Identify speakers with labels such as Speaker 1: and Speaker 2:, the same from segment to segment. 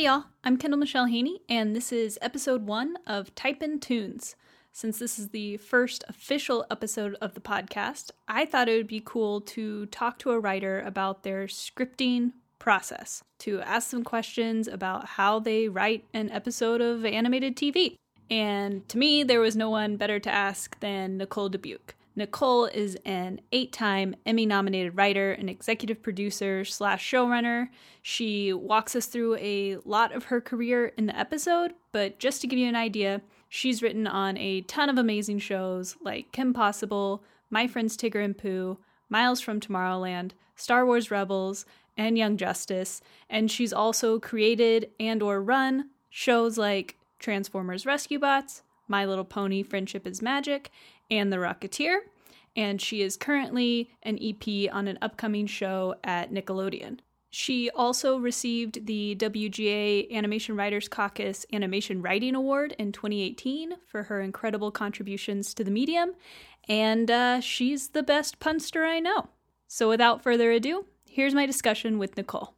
Speaker 1: Hey y'all, I'm Kendall Michelle Haney, and this is episode one of Type in Tunes. Since this is the first official episode of the podcast, I thought it would be cool to talk to a writer about their scripting process, to ask them questions about how they write an episode of animated TV. And to me, there was no one better to ask than Nicole Dubuc. Nicole is an eight time Emmy nominated writer and executive producer slash showrunner. She walks us through a lot of her career in the episode, but just to give you an idea, she's written on a ton of amazing shows like Kim Possible, My Friends Tigger and Pooh, Miles from Tomorrowland, Star Wars Rebels, and Young Justice, and she's also created and or run shows like Transformers Rescue Bots, My Little Pony Friendship is Magic, and The Rocketeer, and she is currently an EP on an upcoming show at Nickelodeon. She also received the WGA Animation Writers Caucus Animation Writing Award in 2018 for her incredible contributions to the medium, and uh, she's the best punster I know. So without further ado, here's my discussion with Nicole.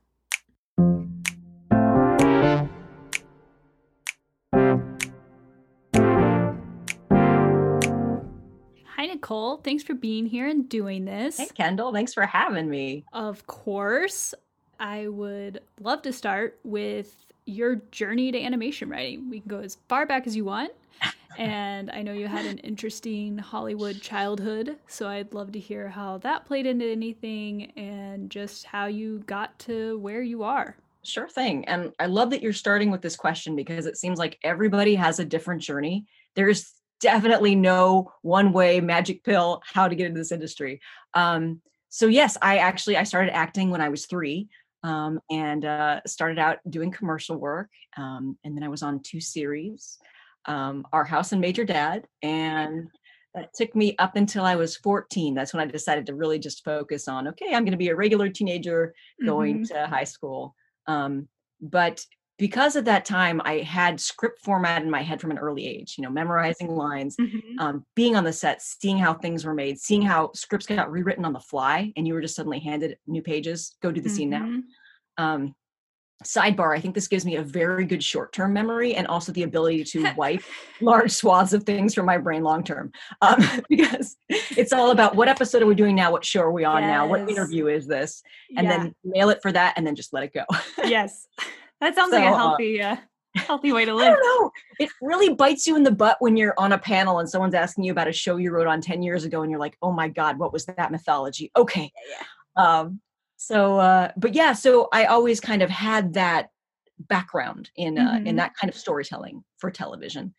Speaker 1: Nicole. Thanks for being here and doing this.
Speaker 2: Hey, Kendall. Thanks for having me.
Speaker 1: Of course. I would love to start with your journey to animation writing. We can go as far back as you want. and I know you had an interesting Hollywood childhood, so I'd love to hear how that played into anything and just how you got to where you are.
Speaker 2: Sure thing. And I love that you're starting with this question because it seems like everybody has a different journey. There's definitely no one way magic pill how to get into this industry. Um, so yes, I actually I started acting when I was three. Um, and uh, started out doing commercial work. Um, and then I was on two series, um, Our House and Major Dad. And that took me up until I was 14. That's when I decided to really just focus on, okay, I'm going to be a regular teenager going mm-hmm. to high school. Um, but because at that time I had script format in my head from an early age, you know, memorizing lines, mm-hmm. um, being on the set, seeing how things were made, seeing how scripts got rewritten on the fly, and you were just suddenly handed new pages, go do the mm-hmm. scene now. Mm-hmm. Um, sidebar, I think this gives me a very good short term memory and also the ability to wipe large swaths of things from my brain long term. Um, because it's all about what episode are we doing now? What show are we on yes. now? What interview is this? And yeah. then mail it for that and then just let it go.
Speaker 1: yes. That sounds so, like a uh, healthy, uh, healthy way to live.
Speaker 2: I don't know. It really bites you in the butt when you're on a panel and someone's asking you about a show you wrote on 10 years ago and you're like, oh my God, what was that mythology? Okay. Yeah. Um, so, uh, but yeah, so I always kind of had that background in, uh, mm-hmm. in that kind of storytelling for television.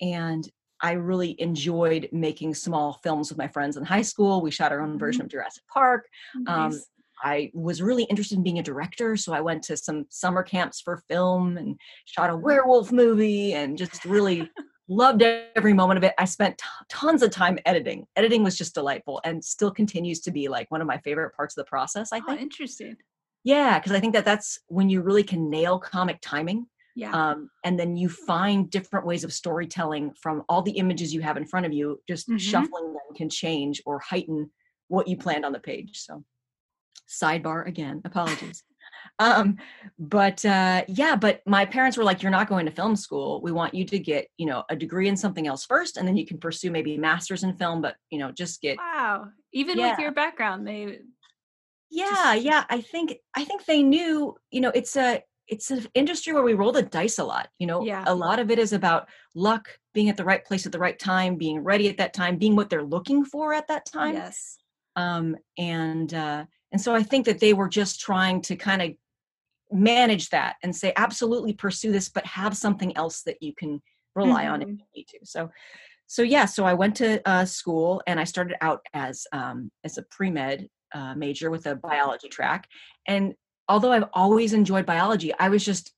Speaker 2: And I really enjoyed making small films with my friends in high school. We shot our own version mm-hmm. of Jurassic Park. Um, nice. Um, I was really interested in being a director, so I went to some summer camps for film and shot a werewolf movie and just really loved every moment of it. I spent t- tons of time editing. Editing was just delightful and still continues to be like one of my favorite parts of the process, I oh, think.
Speaker 1: Oh, interesting.
Speaker 2: Yeah, because I think that that's when you really can nail comic timing.
Speaker 1: Yeah.
Speaker 2: Um, and then you find different ways of storytelling from all the images you have in front of you. Just mm-hmm. shuffling them can change or heighten what you planned on the page. So sidebar again apologies. Um but uh yeah but my parents were like you're not going to film school. We want you to get you know a degree in something else first and then you can pursue maybe masters in film but you know just get
Speaker 1: wow. Even yeah. with your background they
Speaker 2: yeah just... yeah i think i think they knew you know it's a it's an industry where we roll the dice a lot you know?
Speaker 1: Yeah.
Speaker 2: a lot of it is about luck being at the right place at the right time being ready at that time being what they're looking for at that time.
Speaker 1: Yes.
Speaker 2: Um and uh and so I think that they were just trying to kind of manage that and say, absolutely pursue this, but have something else that you can rely mm-hmm. on if mm-hmm. you need to. So, so yeah, so I went to uh, school and I started out as um, as a pre med uh, major with a biology track. And although I've always enjoyed biology, I was just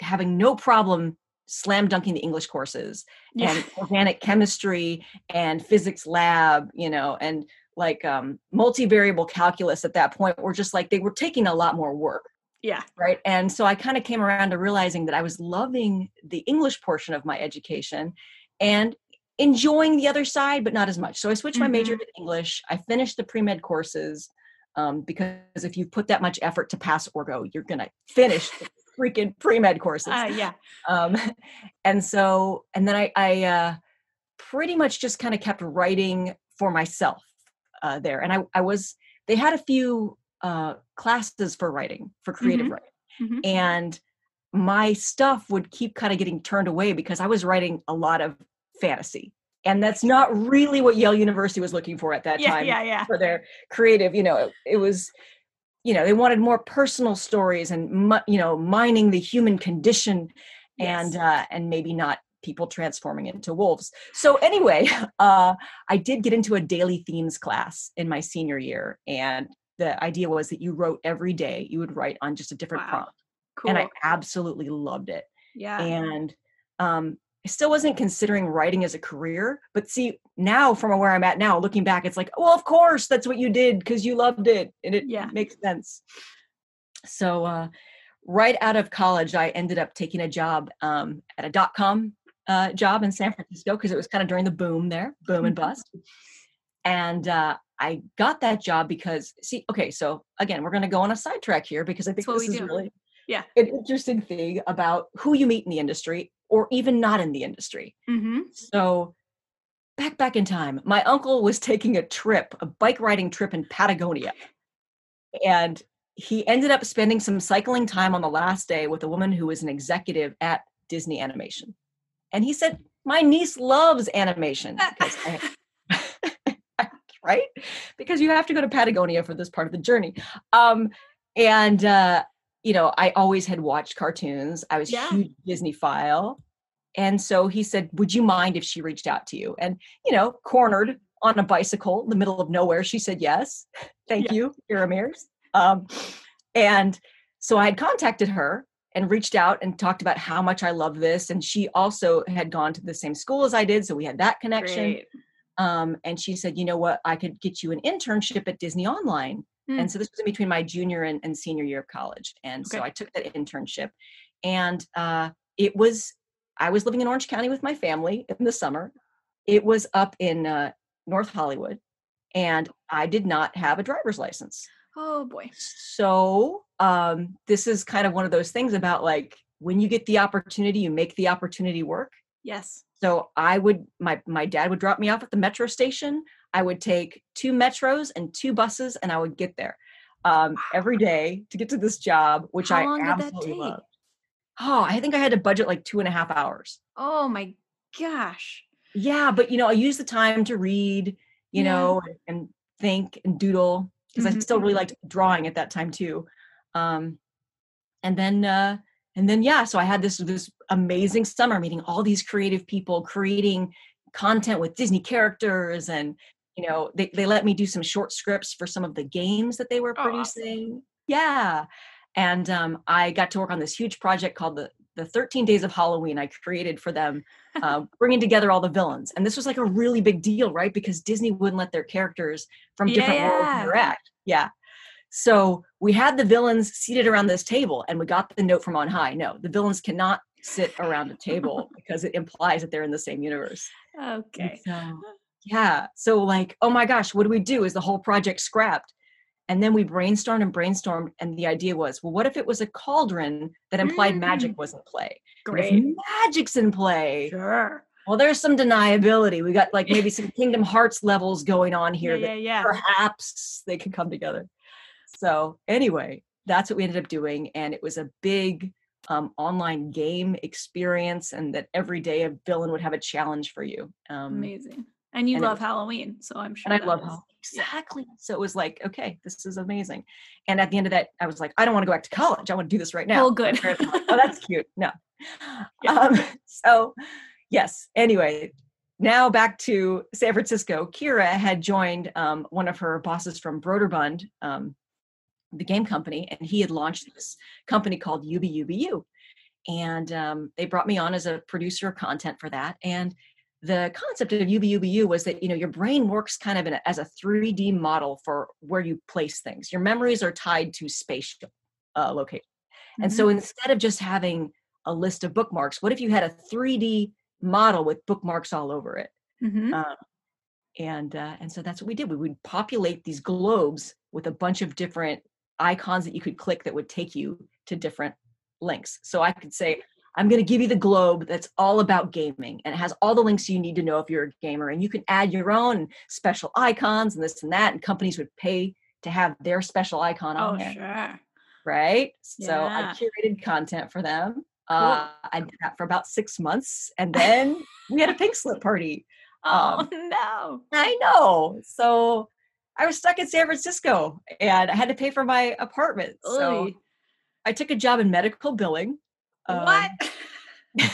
Speaker 2: having no problem slam dunking the English courses yeah. and organic chemistry and physics lab, you know, and like um, multivariable calculus at that point were just like they were taking a lot more work.
Speaker 1: Yeah.
Speaker 2: Right. And so I kind of came around to realizing that I was loving the English portion of my education and enjoying the other side, but not as much. So I switched mm-hmm. my major mm-hmm. to English. I finished the pre med courses um, because if you put that much effort to pass or go, you're going to finish freaking pre-med courses.
Speaker 1: Uh, yeah.
Speaker 2: Um, and so, and then I, I uh, pretty much just kind of kept writing for myself uh, there. And I, I was, they had a few uh, classes for writing, for creative
Speaker 1: Mhm.
Speaker 2: writing.
Speaker 1: Mhm.
Speaker 2: And my stuff would keep kind of getting turned away because I was writing a lot of fantasy. And that's not really what Yale University was looking for at that
Speaker 1: Yeah,
Speaker 2: time
Speaker 1: yeah, yeah.
Speaker 2: for their creative you know it, it was you know they wanted more personal stories and you know mining the human condition and uh and maybe not people transforming into wolves so anyway uh i did get into a daily themes class in my senior year and the idea was that you wrote every day you would write on just a different
Speaker 1: Wow.
Speaker 2: prompt
Speaker 1: Cool.
Speaker 2: and i absolutely loved it
Speaker 1: yeah.
Speaker 2: and um I still wasn't considering writing as a career, but see now from where I'm at now, looking back, it's like, well, of course that's what you did because you loved it, and it
Speaker 1: Yeah.
Speaker 2: makes sense. So, uh, right out of college, I ended up taking a job um, at a dot com uh, job in San Francisco because it was kind of during the boom there, boom and bust. And uh, I got that job because, see, okay, so again, we're going to go on a sidetrack here because I think this is
Speaker 1: do.
Speaker 2: really
Speaker 1: Yeah.
Speaker 2: an interesting thing about who you meet in the industry or even not in the industry.
Speaker 1: hmm
Speaker 2: So back back in time, my uncle was taking a trip, a bike riding trip in Patagonia. And he ended up spending some cycling time on the last day with a woman who was an executive at Disney Animation. And he said, "My niece loves animation." Because right? Because you have to go to Patagonia for this part of the journey. Um and uh you know, I always had watched cartoons. I was
Speaker 1: Yeah.
Speaker 2: huge Disney file. And so he said, Would you mind if she reached out to you? And, you know, cornered on a bicycle in the middle of nowhere, she said, Yes. Thank
Speaker 1: Yeah.
Speaker 2: you, Ira Mears. Um, and so I had contacted her and reached out and talked about how much I love this. And she also had gone to the same school as I did. So we had that connection. Um, and she said, You know what? I could get you an internship at Disney Online.
Speaker 1: Hmm.
Speaker 2: And so this was in between my junior and, and senior year of college. And so I took that internship. And uh, it was, I was living in Orange County with my family in the summer. It was up in uh, North Hollywood. And I did not have a driver's license.
Speaker 1: Oh boy.
Speaker 2: So um, this is kind of one of those things about like when you get the opportunity, you make the opportunity work.
Speaker 1: Yes.
Speaker 2: So I would my my dad would drop me off at the metro station. I would take two metros and two buses, and I would get there um, every day to get to this job, which
Speaker 1: How
Speaker 2: I
Speaker 1: long did that
Speaker 2: absolutely
Speaker 1: take?
Speaker 2: love. Oh, I think I had to budget like two and a half hours.
Speaker 1: Oh my gosh.
Speaker 2: Yeah, but you know, I use the time to read, you
Speaker 1: Yeah.
Speaker 2: know, and, and think and doodle because I still really liked drawing at that time too. Um, and then, uh, and then, yeah, so I had this this amazing summer meeting all these creative people, creating content with Disney characters, and you know, they they let me do some short scripts for some of the games that they were
Speaker 1: Oh, awesome.
Speaker 2: producing. Yeah, and um, I got to work on this huge project called the the 13 Days of Halloween. I created for them uh, bringing together all the villains. And this was like a really big deal, right? Because Disney wouldn't let their characters from different worlds
Speaker 1: Yeah.
Speaker 2: interact. Yeah. So we had the villains seated around this table and we got the note from on high. No, the villains cannot sit around a table because it implies that they're in the same universe.
Speaker 1: Okay.
Speaker 2: So, yeah. So, like, oh my gosh, what do we do? Is the whole project scrapped? And then we brainstormed and brainstormed. And the idea was, well, what if it was a cauldron that implied magic
Speaker 1: Mm.
Speaker 2: was in play?
Speaker 1: Great.
Speaker 2: if magic's in play,
Speaker 1: Sure.
Speaker 2: well, there's some deniability. We got like maybe some Kingdom Hearts levels going on here
Speaker 1: yeah,
Speaker 2: that
Speaker 1: yeah.
Speaker 2: perhaps they could come together. So anyway, that's what we ended up doing, and it was a big um, online game experience, and that every day a villain would have a challenge for you. Um,
Speaker 1: Amazing. And you
Speaker 2: and
Speaker 1: love
Speaker 2: was-
Speaker 1: Halloween, so I'm sure.
Speaker 2: and I love
Speaker 1: Halloween.
Speaker 2: how
Speaker 1: yeah.
Speaker 2: exactly. So it was like, okay, this is amazing. And at the end of that, I was like, I don't want to go back to college. I want to do this right now.
Speaker 1: Oh, good.
Speaker 2: My parents were like, oh, that's cute. No.
Speaker 1: Yeah.
Speaker 2: Um, so, yes. Anyway, now back to San Francisco. Kira had joined um, one of her bosses from Broderbund, um, the game company, and he had launched this company called UBUBU. And um, they brought me on as a producer of content for that. And the concept of UBUBU was that you know your brain works kind of in a, as a 3D model for where you place things. Your memories are tied to spatial uh, location, and
Speaker 1: Mhm.
Speaker 2: so instead of just having a list of bookmarks, what if you had a 3D model with bookmarks all over it?
Speaker 1: Mhm.
Speaker 2: Um, and uh, and so that's what we did. We would populate these globes with a bunch of different icons that you could click that would take you to different links. So I could say, I'm going to give you the globe that's all about gaming and it has all the links you need to know if you're a gamer. And you can add your own special icons and this and that. And companies would pay to have their special icon on
Speaker 1: Oh,
Speaker 2: there.
Speaker 1: sure.
Speaker 2: Right. So I curated content for them. Uh, I did that for about six months. And then we had a pink slip party.
Speaker 1: Oh
Speaker 2: Um,
Speaker 1: no.
Speaker 2: I know. So I was stuck in San Francisco and I had to pay for my apartment. So
Speaker 1: Oy.
Speaker 2: I took a job in medical billing. Um,
Speaker 1: what?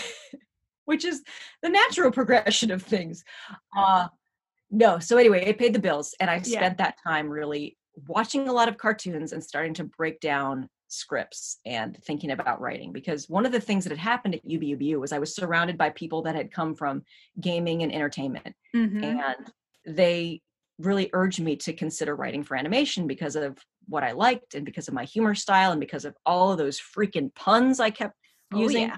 Speaker 2: which is the natural progression of things. Uh, no, so anyway, it paid the bills, and I
Speaker 1: Yeah.
Speaker 2: spent that time really watching a lot of cartoons and starting to break down scripts and thinking about writing. Because one of the things that had happened at UBUBU was I was surrounded by people that had come from gaming and entertainment,
Speaker 1: Mhm.
Speaker 2: and they really urged me to consider writing for animation because of what I liked and because of my humor style and because of all of those freaking puns I kept
Speaker 1: Oh,
Speaker 2: using.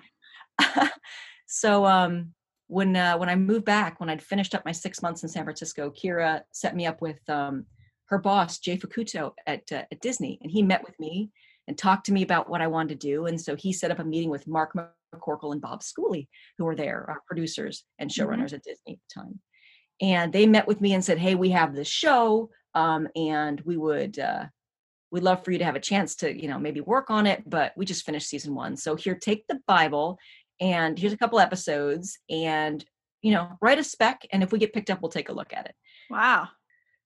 Speaker 1: yeah.
Speaker 2: so um when uh, when I moved back, when I'd finished up my six months in San Francisco, Kira set me up with um, her boss Jay Fukuto at uh, at Disney, and he met with me and talked to me about what I wanted to do. And so he set up a meeting with Mark McCorkle and Bob Schooley, who were there, our producers and showrunners at Disney at the time. And they met with me and said, "Hey, we have this show, um, and we would." Uh, We'd love for you to have a chance to, you know, maybe work on it, but we just finished season one. So here, take the Bible and here's a couple episodes and you know write a spec and if we get picked up we'll take a look at it
Speaker 1: Wow.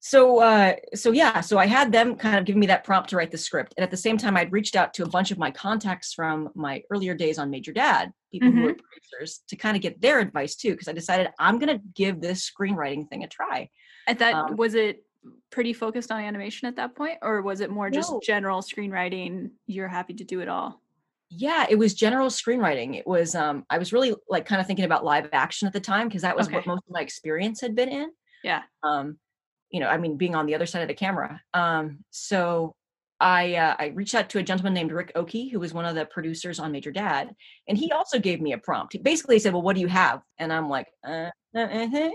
Speaker 2: so uh so yeah so i had them kind of giving me that prompt to write the script and at the same time i'd reached out to a bunch of my contacts from my earlier days on major dad people who were producers to kind of get their advice too because i decided i'm going to give this screenwriting thing a try
Speaker 1: At that
Speaker 2: Um,
Speaker 1: was it pretty focused on animation at that point, or was it more just
Speaker 2: No.
Speaker 1: general screenwriting? You're happy to do it all.
Speaker 2: yeah it was general screenwriting it was um i was really like kind of thinking about live action at the time because that was what most of my experience had been in
Speaker 1: Yeah.
Speaker 2: um you know i mean being on the other side of the camera um so i uh, i reached out to a gentleman named rick oki who was one of the producers on major dad and he also gave me a prompt he basically said well what do you have and i'm like uh, uh-huh.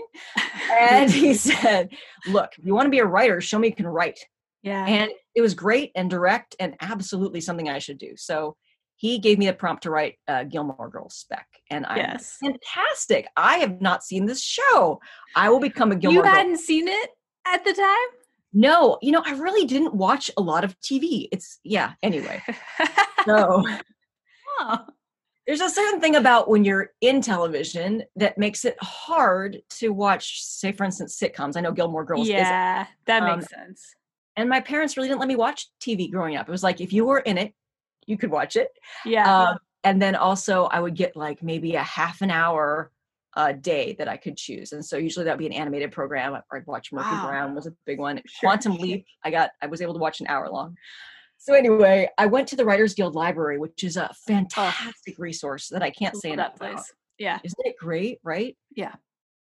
Speaker 2: and he said look if you want to be a writer show me you can write
Speaker 1: Yeah.
Speaker 2: and it was great and direct and absolutely something i should do so he gave me the prompt to write uh, gilmore girls spec and i
Speaker 1: yes.
Speaker 2: fantastic i have not seen this show i will become a
Speaker 1: You
Speaker 2: gilmore Girls
Speaker 1: hadn't seen it at the time?
Speaker 2: no, you know, I really didn't watch a lot of TV. It's yeah, anyway. So
Speaker 1: oh.
Speaker 2: There's a certain thing about when you're in television that makes it hard to watch, say, for instance, sitcoms. I know Gilmore Girls is
Speaker 1: Yeah, that
Speaker 2: Um,
Speaker 1: makes sense.
Speaker 2: and my parents really didn't let me watch TV growing up. It was like if you were in it, you could watch it.
Speaker 1: Yeah.
Speaker 2: Um, and then also I would get like maybe a half an hour a day that I could choose. And so usually that would be an animated program. I'd watch Murphy
Speaker 1: Wow.
Speaker 2: Brown was a big one.
Speaker 1: Sure,
Speaker 2: Quantum. Leap. I got I was able to watch an hour long. So anyway, I went to the Writers Guild Library, which is a fantastic resource that I can't say enough about.
Speaker 1: Yeah.
Speaker 2: Isn't it great? Right?
Speaker 1: Yeah.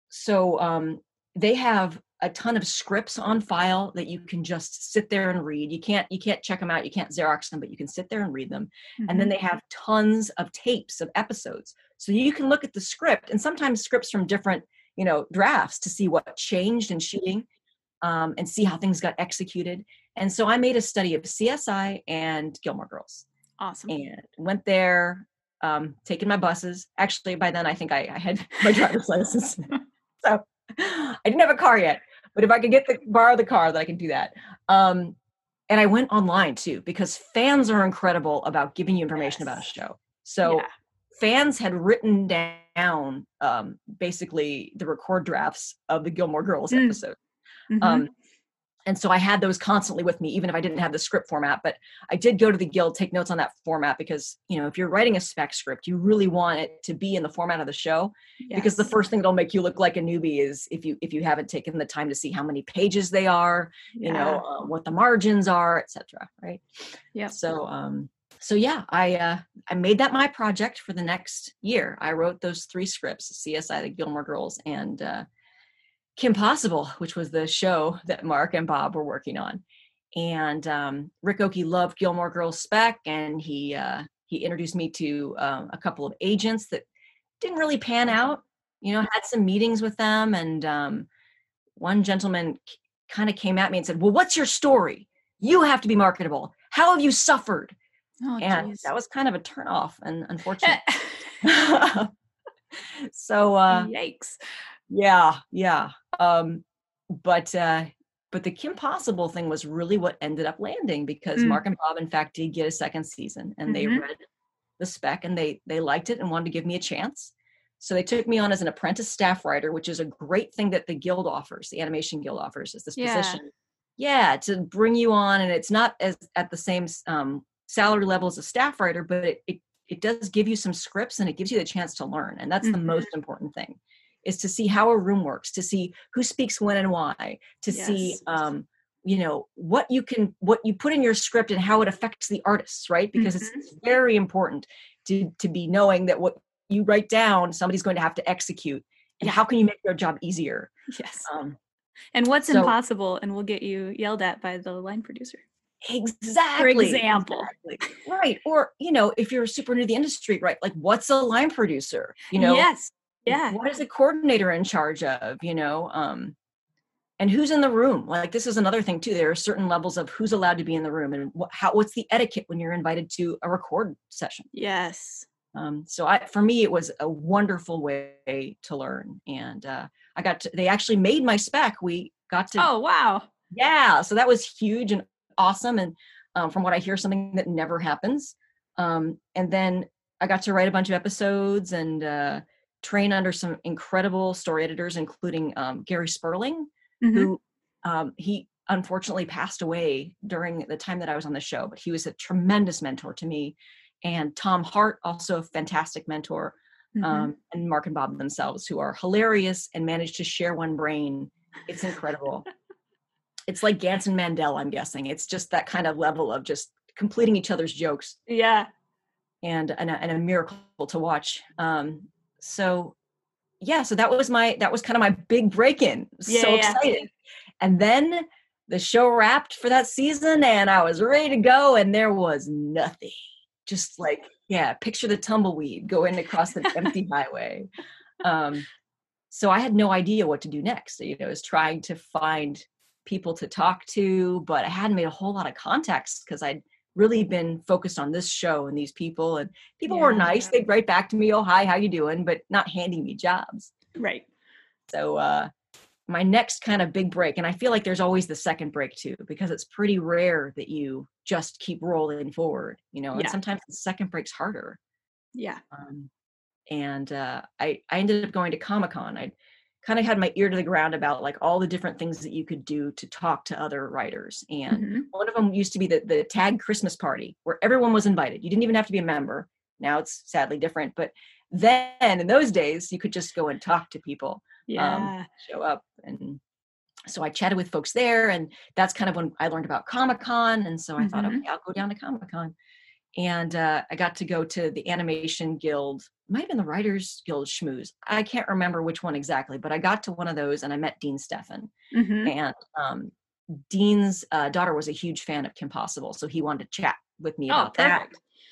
Speaker 2: So um, they have a ton of scripts on file that you can just sit there and read. You can't you can't check them out. You can't Xerox them, but you can sit there and read them. And then
Speaker 1: Mhm.
Speaker 2: they have tons of tapes of episodes, so you can look at the script and sometimes scripts from different you know drafts to see what changed in shooting um, and see how things got executed. And so I made a study of CSI and Gilmore Girls
Speaker 1: awesome.
Speaker 2: and went there, um, taking my buses. Actually, by then I think I, I had my driver's license, so I didn't have a car yet. But if I could get the borrow the car, then I can do that. Um, and I went online too because fans are incredible about giving you information about a show. So
Speaker 1: yeah.
Speaker 2: fans had written down um, basically the record drafts of the Gilmore Girls
Speaker 1: Mm.
Speaker 2: episode.
Speaker 1: Mhm.
Speaker 2: Um, and so I had those constantly with me, even if I didn't have the script format. But I did go to the guild, take notes on that format because you know if you're writing a spec script, you really want it to be in the format of the show because the first thing that'll make you look like a newbie is if you if you haven't taken the time to see how many pages they are, you know uh, what the margins are, etc. Right?
Speaker 1: Yeah.
Speaker 2: So um, so yeah, I uh, I made that my project for the next year. I wrote those three scripts: CSI, The Gilmore Girls, and uh, Kim Possible, which was the show that Mark and Bob were working on. And um, Rick Oki loved Gilmore Girls spec, and he uh, he introduced me to um, a couple of agents that didn't really pan out. You know, had some meetings with them, and um, one gentleman kind of came at me and said, "Well, what's your story? You have to be marketable. How have you suffered?"
Speaker 1: Oh,
Speaker 2: and
Speaker 1: geez.
Speaker 2: that was kind of a turnoff and unfortunate. so uh
Speaker 1: Yikes.
Speaker 2: Yeah, yeah. Um but uh but the Kim Possible thing was really what ended up landing because
Speaker 1: Mm.
Speaker 2: Mark and Bob in fact did get a second season and they
Speaker 1: Mhm.
Speaker 2: read the spec and they they liked it and wanted to give me a chance. So they took me on as an apprentice staff writer, which is a great thing that the guild offers, the animation guild offers is this
Speaker 1: Yeah.
Speaker 2: position. Yeah, to bring you on and it's not as at the same um salary level as a staff writer, but it, it it does give you some scripts and it gives you the chance to learn. And that's the
Speaker 1: Mhm.
Speaker 2: most important thing is to see how a room works, to see who speaks when and why, to see um, you know, what you can what you put in your script and how it affects the artists, right? Because it's,
Speaker 1: Mhm.
Speaker 2: it's very important to to be knowing that what you write down, somebody's going to have to execute. And
Speaker 1: Yeah.
Speaker 2: how can you make their job easier?
Speaker 1: Yes.
Speaker 2: Um,
Speaker 1: And what's
Speaker 2: so-
Speaker 1: impossible and will get you yelled at by the line producer.
Speaker 2: exactly.
Speaker 1: For example.
Speaker 2: exactly. Right. Or, you know, if you're super new to the industry, right? Like what's a line producer? You know,
Speaker 1: yes. Yeah.
Speaker 2: what is a coordinator in charge of you know um and who's in the room like this is another thing too there are certain levels of who's allowed to be in the room and what, how what's the etiquette when you're invited to a record session
Speaker 1: Yes.
Speaker 2: um so i for me it was a wonderful way to learn and uh i got to they actually made my spec we got to
Speaker 1: Oh wow.
Speaker 2: yeah so that was huge and awesome and um, from what i hear something that never happens um, and then i got to write a bunch of episodes and uh, train under some incredible story editors including um, gary sperling
Speaker 1: Mhm.
Speaker 2: who um, he unfortunately passed away during the time that i was on the show but he was a tremendous mentor to me and tom hart also a fantastic mentor
Speaker 1: Mhm.
Speaker 2: um, and mark and bob themselves who are hilarious and manage to share one brain it's incredible it's like Ganz and Mandel, I'm guessing. It's just that kind of level of just completing each other's jokes
Speaker 1: yeah.
Speaker 2: and and a, and a miracle to watch. Um, so yeah, so that was my that was kind of my big break in.
Speaker 1: Yeah,
Speaker 2: so
Speaker 1: yeah.
Speaker 2: excited. And then the show wrapped for that season and I was ready to go and there was nothing. Just like, yeah, picture the tumbleweed going across the empty highway. Um, so I had no idea what to do next. You know, I was trying to find people to talk to, but I hadn't made a whole lot of contacts because I'd really been focused on this show and these people and people were nice. They'd write back to me, oh hi, how you doing? But not handing me jobs.
Speaker 1: Right.
Speaker 2: So uh my next kind of big break, and I feel like there's always the second break too, because it's pretty rare that you just keep rolling forward, you know, and
Speaker 1: Yeah.
Speaker 2: sometimes the second break's harder.
Speaker 1: Yeah.
Speaker 2: Um, and uh, I, I ended up going to Comic Con. I kind of had my ear to the ground about like all the different things that you could do to talk to other writers. And
Speaker 1: Mhm.
Speaker 2: one of them used to be the, the tag Christmas party where everyone was invited. You didn't even have to be a member. Now it's sadly different, but then in those days you could just go and talk to people
Speaker 1: Yeah.
Speaker 2: show up and so i chatted with folks there and that's kind of when i learned about comic-con and so i thought
Speaker 1: Mhm.
Speaker 2: okay i'll go down to comic-con and uh, i got to go to the animation guild might have been the writers guild schmooze i can't remember which one exactly but i got to one of those and i met dean stefan
Speaker 1: Mhm.
Speaker 2: and um, dean's uh, daughter was a huge fan of kim possible so he wanted to chat with me
Speaker 1: Oh,
Speaker 2: about that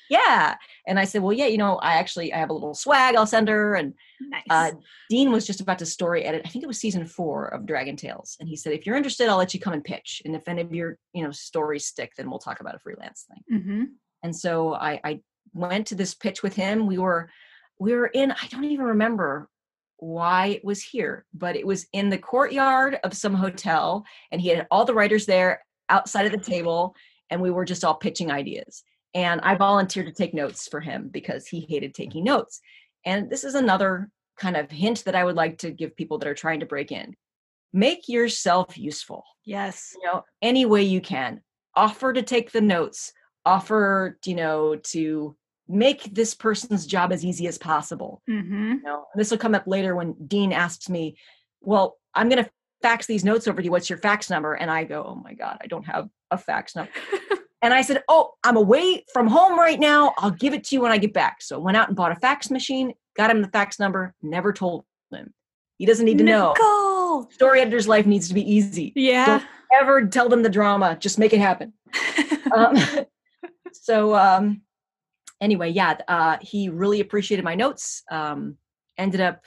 Speaker 2: yeah and i said well yeah you know i actually i have a little swag i'll send her and
Speaker 1: Nice.
Speaker 2: uh, Dean was just about to story edit. I think it was season four of Dragon Tales, and he said, "If you're interested, I'll let you come and pitch. And if any of your you know stories stick, then we'll talk about a freelance thing."
Speaker 1: hmm
Speaker 2: And so I, I went to this pitch with him. We were we were in. I don't even remember why it was here, but it was in the courtyard of some hotel, and he had all the writers there outside of the table, and we were just all pitching ideas. And I volunteered to take notes for him because he hated taking notes. And this is another kind of hint that I would like to give people that are trying to break in. Make yourself useful,
Speaker 1: Yes.
Speaker 2: you know, any way you can. Offer to take the notes, offer, you know, to make this person's job as easy as possible.
Speaker 1: hmm
Speaker 2: You know, this will come up later when Dean asks me, Well, I'm going to fax these notes over to you. What's your fax number? And I go, Oh my God, I don't have a fax number. And I said, Oh, I'm away from home right now. I'll give it to you when I get back. So went out and bought a fax machine, got him the fax number, never told him. He doesn't need to know. Story editor's life needs to be easy.
Speaker 1: Yeah.
Speaker 2: Don't ever tell them the drama, just make it happen. Um, so um, anyway, yeah, uh, he really appreciated my notes. Um, ended up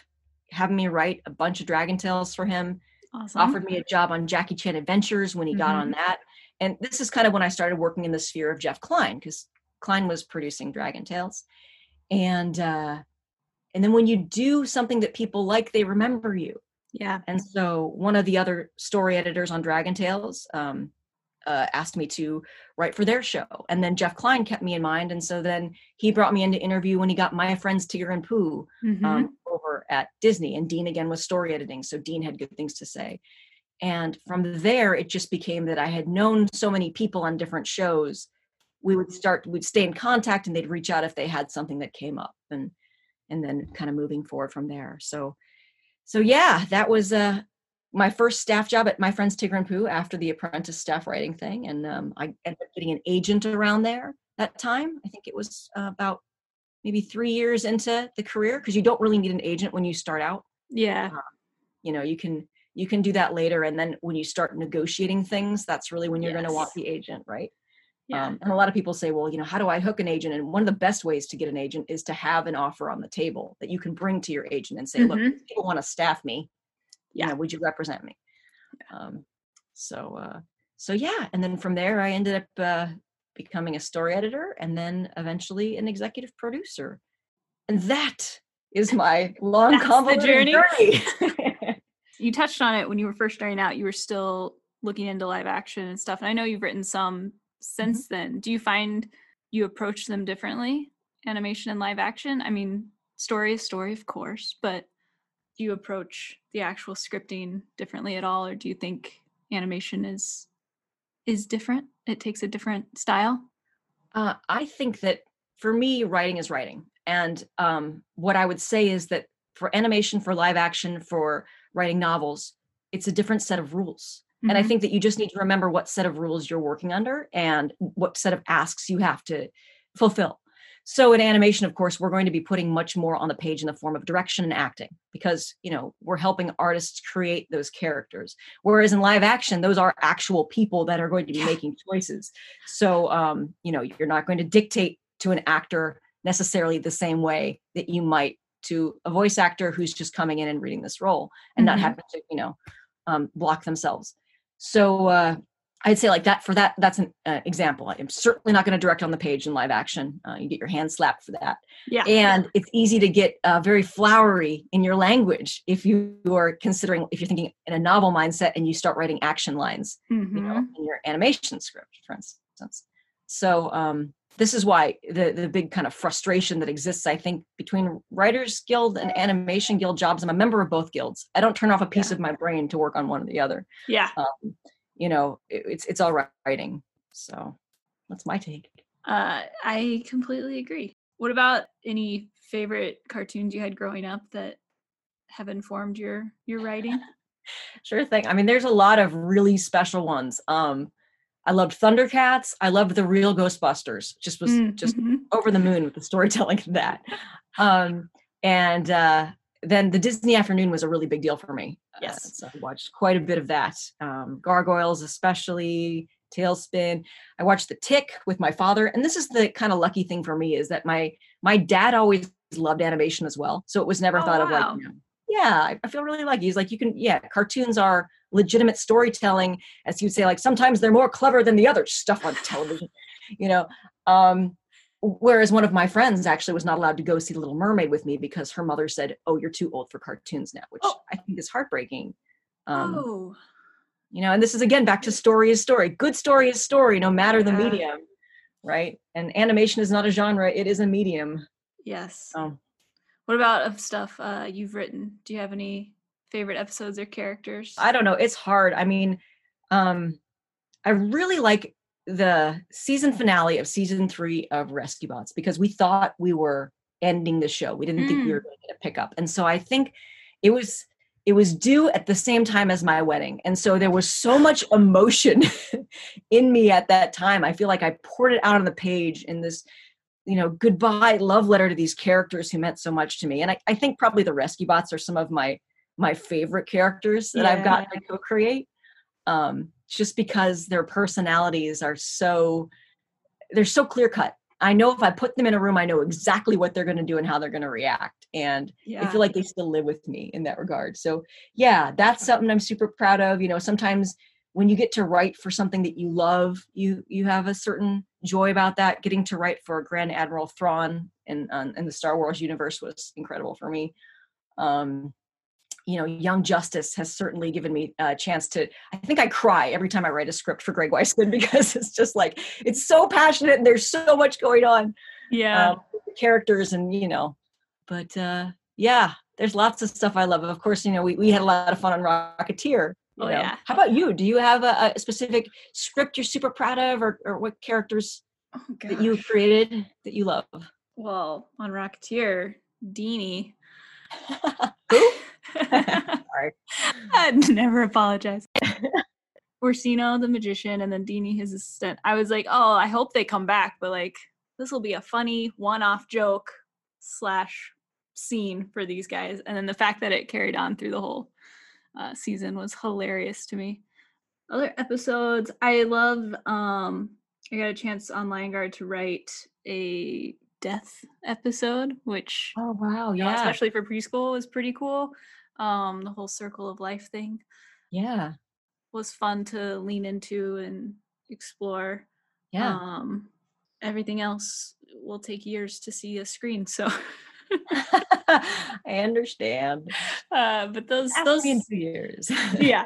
Speaker 2: having me write a bunch of Dragon Tales for him
Speaker 1: awesome.
Speaker 2: offered me a job on Jackie Chan Adventures when he got on that. And this is kind of when I started working in the sphere of Jeff Kline because Kline was producing Dragon Tales, and uh, and then when you do something that people like, they remember you.
Speaker 1: Yeah.
Speaker 2: And so one of the other story editors on Dragon Tales um, uh, asked me to write for their show, and then Jeff Kline kept me in mind, and so then he brought me in to interview when he got my friends Tigger and Pooh
Speaker 1: Mhm.
Speaker 2: um, over at Disney, and Dean again was story editing, so Dean had good things to say. And from there, it just became that I had known so many people on different shows. We would start, we'd stay in contact, and they'd reach out if they had something that came up, and and then kind of moving forward from there. So, so yeah, that was uh, my first staff job at my friends Tigger and Pooh after the apprentice staff writing thing, and um, I ended up getting an agent around there that time. I think it was uh, about maybe three years into the career because you don't really need an agent when you start out
Speaker 1: Yeah.
Speaker 2: you know you can you can do that later and then when you start negotiating things that's really when you're going to want the agent right
Speaker 1: Yeah.
Speaker 2: um, and a lot of people say well you know how do i hook an agent and one of the best ways to get an agent is to have an offer on the table that you can bring to your agent and say look
Speaker 1: Mhm.
Speaker 2: if people want to staff me
Speaker 1: Yeah.
Speaker 2: you know, would you represent me um, so uh, so yeah and then from there i ended up uh, becoming a story editor and then eventually an executive producer and that is my long convoluted
Speaker 1: journey.
Speaker 2: journey.
Speaker 1: you touched on it when you were first starting out. You were still looking into live action and stuff. And I know you've written some since
Speaker 2: Mm-hmm.
Speaker 1: then. Do you find you approach them differently, animation and live action? I mean, story is story, of course, but do you approach the actual scripting differently at all, or do you think animation is is different? It takes a different style.
Speaker 2: Uh, I think that for me, writing is writing. And um, what I would say is that for animation, for live action, for writing novels, it's a different set of rules. And I
Speaker 1: Mhm.
Speaker 2: think that you just need to remember what set of rules you're working under and what set of asks you have to fulfill. So in animation, of course, we're going to be putting much more on the page in the form of direction and acting because, you know, we're helping artists create those characters. Whereas in live action, those are actual people that are going to be
Speaker 1: Yeah.
Speaker 2: making choices. So, um, you know, you're not going to dictate to an actor necessarily the same way that you might to a voice actor who's just coming in and reading this role and not
Speaker 1: Mhm.
Speaker 2: having to, you know, um, block themselves. So uh, I'd say like that for that. That's an uh, example. I'm certainly not going to direct on the page in live action. Uh, you get your hand slapped for that,
Speaker 1: Yeah.
Speaker 2: and it's easy to get uh, very flowery in your language if you are considering if you're thinking in a novel mindset and you start writing action lines you know,
Speaker 1: Mhm.
Speaker 2: in your animation script, for instance. So um, this is why the the big kind of frustration that exists, I think, between Writers Guild and Animation Guild jobs. I'm a member of both guilds. I don't turn off a piece
Speaker 1: Yeah.
Speaker 2: of my brain to work on one or the other.
Speaker 1: Yeah.
Speaker 2: Um, you know, it, it's it's all writing. So that's my take.
Speaker 1: Uh, I completely agree. What about any favorite cartoons you had growing up that have informed your your writing?
Speaker 2: Sure thing. I mean, there's a lot of really special ones. Um, I loved Thundercats. I loved the real Ghostbusters. Just was
Speaker 1: Mm,
Speaker 2: just
Speaker 1: mhm.
Speaker 2: over the moon with the storytelling of that. Um, and uh, then the Disney afternoon was a really big deal for me. Uh,
Speaker 1: Yes.
Speaker 2: so I watched quite a bit of that. Um, Gargoyles, especially TaleSpin. I watched The Tick with my father, and this is the kind of lucky thing for me is that my my dad always loved animation as well. So it was never
Speaker 1: Oh,
Speaker 2: thought of like, you know, yeah, I, I feel really lucky. He's like, you can, yeah, cartoons are legitimate storytelling, as you'd say. Like sometimes they're more clever than the other stuff on television, you know. Um, whereas one of my friends actually was not allowed to go see the Little Mermaid with me because her mother said, "Oh, you're too old for cartoons now," which
Speaker 1: Oh.
Speaker 2: I think is heartbreaking. Um,
Speaker 1: oh,
Speaker 2: You know, and this is again back to story is story. Good story is story, no matter the
Speaker 1: Yeah.
Speaker 2: medium, right? And animation is not a genre; it is a medium.
Speaker 1: yes.
Speaker 2: So
Speaker 1: What about of stuff uh, you've written? Do you have any favorite episodes or characters?
Speaker 2: I don't know. It's hard. I mean, um, I really like the season finale of season three of Rescue Bots because we thought we were ending the show. We didn't think we were going to get a pickup, and so I think it was it was due at the same time as my wedding, and so there was so much emotion in me at that time. I feel like I poured it out on the page in this you know goodbye love letter to these characters who meant so much to me. And i, I think probably the rescue bots are some of my my favorite characters that i've gotten to co-create. Um just because their personalities are so they're so clear cut i know if i put them in a room i know exactly what they're going to do and how they're going to react and
Speaker 1: yeah.
Speaker 2: I feel like they still live with me in that regard. So yeah, that's something I'm super proud of. You know, sometimes when you get to write for something that you love, you you have a certain joy about that. Getting to write for Grand Admiral Thrawn in um, in the Star Wars universe was incredible for me. Um, you know, Young Justice has certainly given me a chance to. I think I cry every time I write a script for Greg Weisman because it's just like it's so passionate and there's so much going on.
Speaker 1: Yeah,
Speaker 2: um, characters and you know, but uh, yeah, there's lots of stuff I love. Of course, you know, we we had a lot of fun on Rocketeer.
Speaker 1: Oh know. yeah.
Speaker 2: How about you? Do you have a, a specific script you're super proud of, or or what characters oh, that you created that you love?
Speaker 1: Well, on Rocketeer, Deanie.
Speaker 2: Who? Sorry.
Speaker 1: I'd never apologize. Orsino, the magician, and then Dini his assistant. I was like, oh, I hope they come back, but like, this will be a funny one-off joke slash scene for these guys. And then the fact that it carried on through the whole uh, season was hilarious to me. Other episodes, I love. Um, I got a chance on Lion Guard to write a death episode, which
Speaker 2: oh wow, yeah,
Speaker 1: know, especially for preschool was pretty cool. Um, the whole circle of life thing,
Speaker 2: yeah,
Speaker 1: was fun to lean into and explore.
Speaker 2: Yeah.
Speaker 1: Um, everything else will take years to see a screen, so.
Speaker 2: I understand.
Speaker 1: Uh, but those
Speaker 2: Ask
Speaker 1: those
Speaker 2: two years.
Speaker 1: yeah,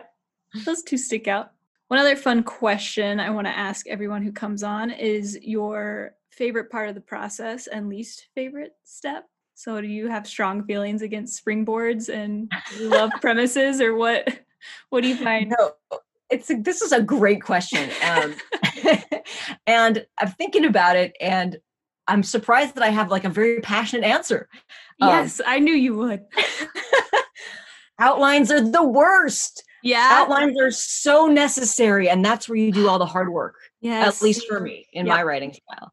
Speaker 1: those two stick out. One other fun question I want to ask everyone who comes on is your favorite part of the process and least favorite step? So do you have strong feelings against springboards and love premises or what what do you find?
Speaker 2: No, it's a, this is a great question. Um, and I'm thinking about it and I'm surprised that I have like a very passionate answer.
Speaker 1: Um, yes, um, I knew you would.
Speaker 2: outlines are the worst.
Speaker 1: Yeah.
Speaker 2: Outlines are so necessary and that's where you do all the hard work.
Speaker 1: Yes.
Speaker 2: At least for me in my writing style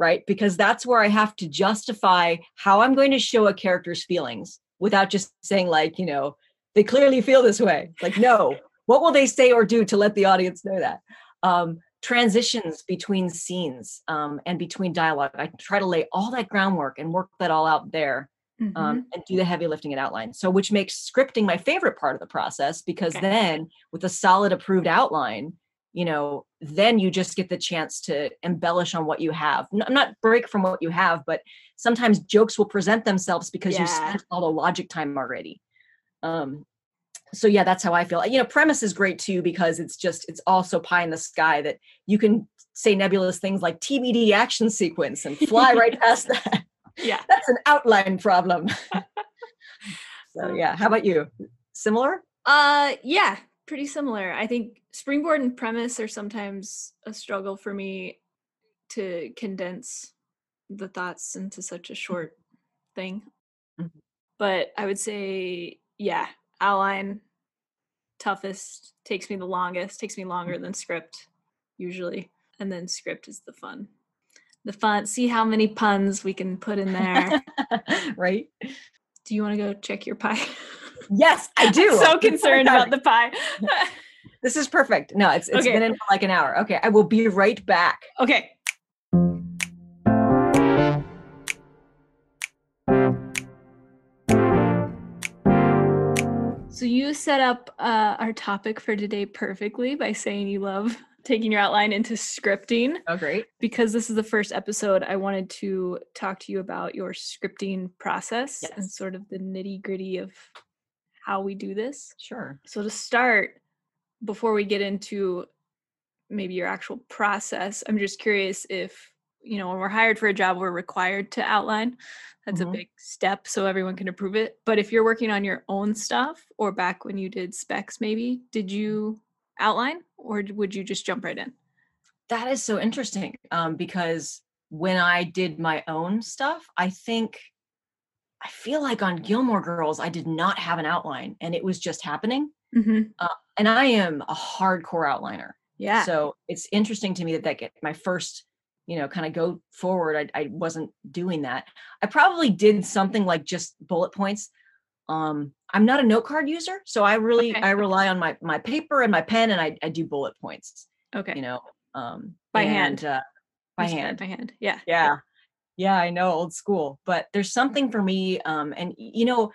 Speaker 2: right? Because that's where I have to justify how I'm going to show a character's feelings without just saying, like, you know, they clearly feel this way. Like, no, what will they say or do to let the audience know that? Um, transitions between scenes um, and between dialogue. I try to lay all that groundwork and work that all out there. Um, mm-hmm. And do the heavy lifting and outline. So, which makes scripting my favorite part of the process because okay. then, with a solid approved outline, you know then you just get the chance to embellish on what you have. I'm not break from what you have but sometimes jokes will present themselves because yeah. you spent all the logic time already. Um so yeah that's how i feel. You know premise is great too because it's just it's also pie in the sky that you can say nebulous things like tbd action sequence and fly right past that.
Speaker 1: Yeah.
Speaker 2: That's an outline problem. So yeah. How about you? Similar?
Speaker 1: Uh yeah pretty similar. I think springboard and premise are sometimes a struggle for me to condense the thoughts into such a short thing. Mm-hmm. But I would say, yeah, outline toughest takes me the longest, takes me longer than script usually. And then script is the fun. The fun, see how many puns we can put in there.
Speaker 2: right?
Speaker 1: Do you want to go check your pie?
Speaker 2: Yes, I do.
Speaker 1: so concerned about the pie.
Speaker 2: this is perfect. No, it's it's okay. been in for like an hour. Okay, I will be right back.
Speaker 1: Okay. So you set up uh, our topic for today perfectly by saying you love taking your outline into scripting.
Speaker 2: Oh, great.
Speaker 1: Because this is the first episode, I wanted to talk to you about your scripting process yes. and sort of the nitty gritty of how we do this.
Speaker 2: Sure.
Speaker 1: So to start, before we get into maybe your actual process, I'm just curious if, you know, when we're hired for a job, we're required to outline. That's mm-hmm. a big step so everyone can approve it. But if you're working on your own stuff or back when you did specs, maybe, did mm-hmm. you outline or would you just jump right in?
Speaker 2: That is so interesting um, because when I did my own stuff, I think I feel like on Gilmore Girls, I did not have an outline and it was just happening.
Speaker 1: Mm-hmm.
Speaker 2: Uh, and I am a hardcore outliner.
Speaker 1: Yeah.
Speaker 2: So it's interesting to me that that get my first, you know, kind of go forward. I, I wasn't doing that. I probably did something like just bullet points. Um, I'm not a note card user, so I really okay. I rely on my my paper and my pen, and I, I do bullet points.
Speaker 1: Okay.
Speaker 2: You know, um,
Speaker 1: by
Speaker 2: and,
Speaker 1: hand.
Speaker 2: Uh, by hand.
Speaker 1: By hand. Yeah.
Speaker 2: Yeah yeah i know old school but there's something for me um and you know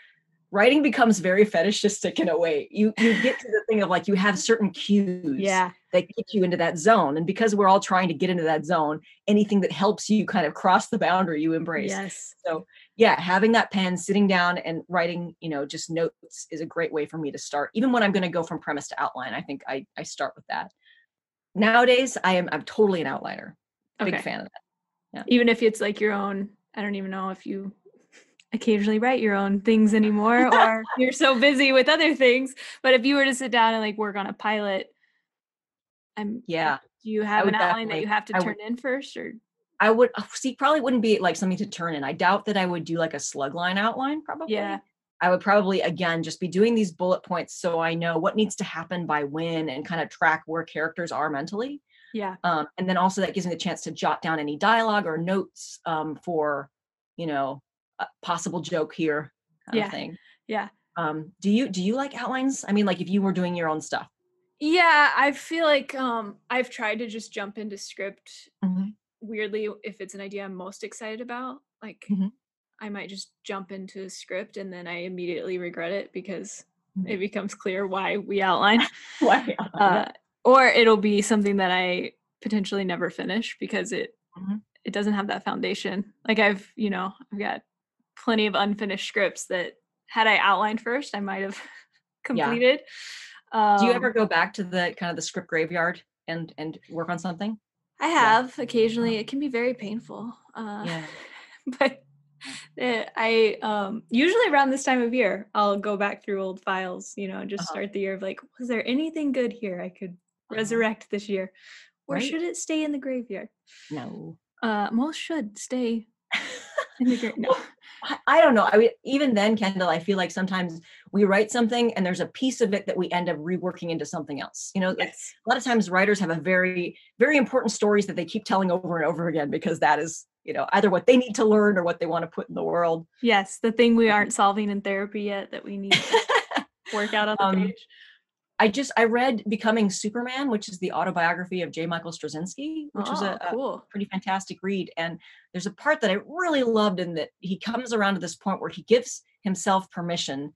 Speaker 2: writing becomes very fetishistic in a way. You you get to the thing of like you have certain cues
Speaker 1: Yeah.
Speaker 2: that get you into that zone. And because we're all trying to get into that zone, anything that helps you kind of cross the boundary, you embrace.
Speaker 1: Yes.
Speaker 2: So Yeah, having that pen, sitting down and writing, you know, just notes is a great way for me to start. Even when I'm going to go from premise to outline, I think I I start with that. Nowadays, I am I'm totally an outliner. Big
Speaker 1: Okay.
Speaker 2: fan of that.
Speaker 1: Even if it's like your own, I don't even know if you occasionally write your own things anymore or you're so busy with other things. But if you were to sit down and like work on a pilot, I'm
Speaker 2: Yeah.
Speaker 1: Do you have an outline that you have to turn
Speaker 2: would-
Speaker 1: in first or
Speaker 2: I would oh, see probably wouldn't be like something to turn in. I doubt that I would do like a slug line outline probably.
Speaker 1: Yeah.
Speaker 2: I would probably again just be doing these bullet points so I know what needs to happen by when and kind of track where characters are mentally.
Speaker 1: Yeah.
Speaker 2: Um, and then also that gives me the chance to jot down any dialogue or notes um, for, you know, a possible joke here kind
Speaker 1: Yeah.
Speaker 2: of thing.
Speaker 1: Yeah.
Speaker 2: Um, do you do you like outlines? I mean, like if you were doing your own stuff.
Speaker 1: Yeah, I feel like um I've tried to just jump into script weirdly if it's an idea I'm most excited about. Like
Speaker 2: Mhm.
Speaker 1: I might just jump into a script and then I immediately regret it because
Speaker 2: Mhm.
Speaker 1: it becomes clear why we outline.
Speaker 2: Why?
Speaker 1: Uh, or it'll be something that I potentially never finish because it
Speaker 2: Mhm.
Speaker 1: it doesn't have that foundation. Like I've, you know, I've got plenty of unfinished scripts that had I outlined first, I might have completed. Um,
Speaker 2: do you ever go back to the kind of the script graveyard and and work on something?
Speaker 1: I have occasionally. It can be very painful. Uh,
Speaker 2: Yeah.
Speaker 1: but uh, I um usually around this time of year I'll go back through old files, you know, and just
Speaker 2: Uh-huh.
Speaker 1: start the year of like, was there anything good here I could
Speaker 2: Uh-huh.
Speaker 1: Resurrect this year, or
Speaker 2: Right.
Speaker 1: should it stay in the graveyard?
Speaker 2: No.
Speaker 1: Uh, most should stay in the graveyard. No.
Speaker 2: I, don't know. I mean, even then, Kendall, I feel like sometimes we write something and there's a piece of it that we end up reworking into something else. You know,
Speaker 1: Yes.
Speaker 2: a lot of times writers have a very, very important stories that they keep telling over and over again because that is, you know, either what they need to learn or what they want to put in the world.
Speaker 1: Yes, the thing we aren't solving in therapy yet that we need to work out on the
Speaker 2: Um,
Speaker 1: page.
Speaker 2: I just I read Becoming Superman, which is the autobiography of J. Michael Straczynski, which was a,
Speaker 1: Oh,
Speaker 2: a
Speaker 1: cool.
Speaker 2: pretty fantastic read. And there's a part that I really loved in that he comes around to this point where he gives himself permission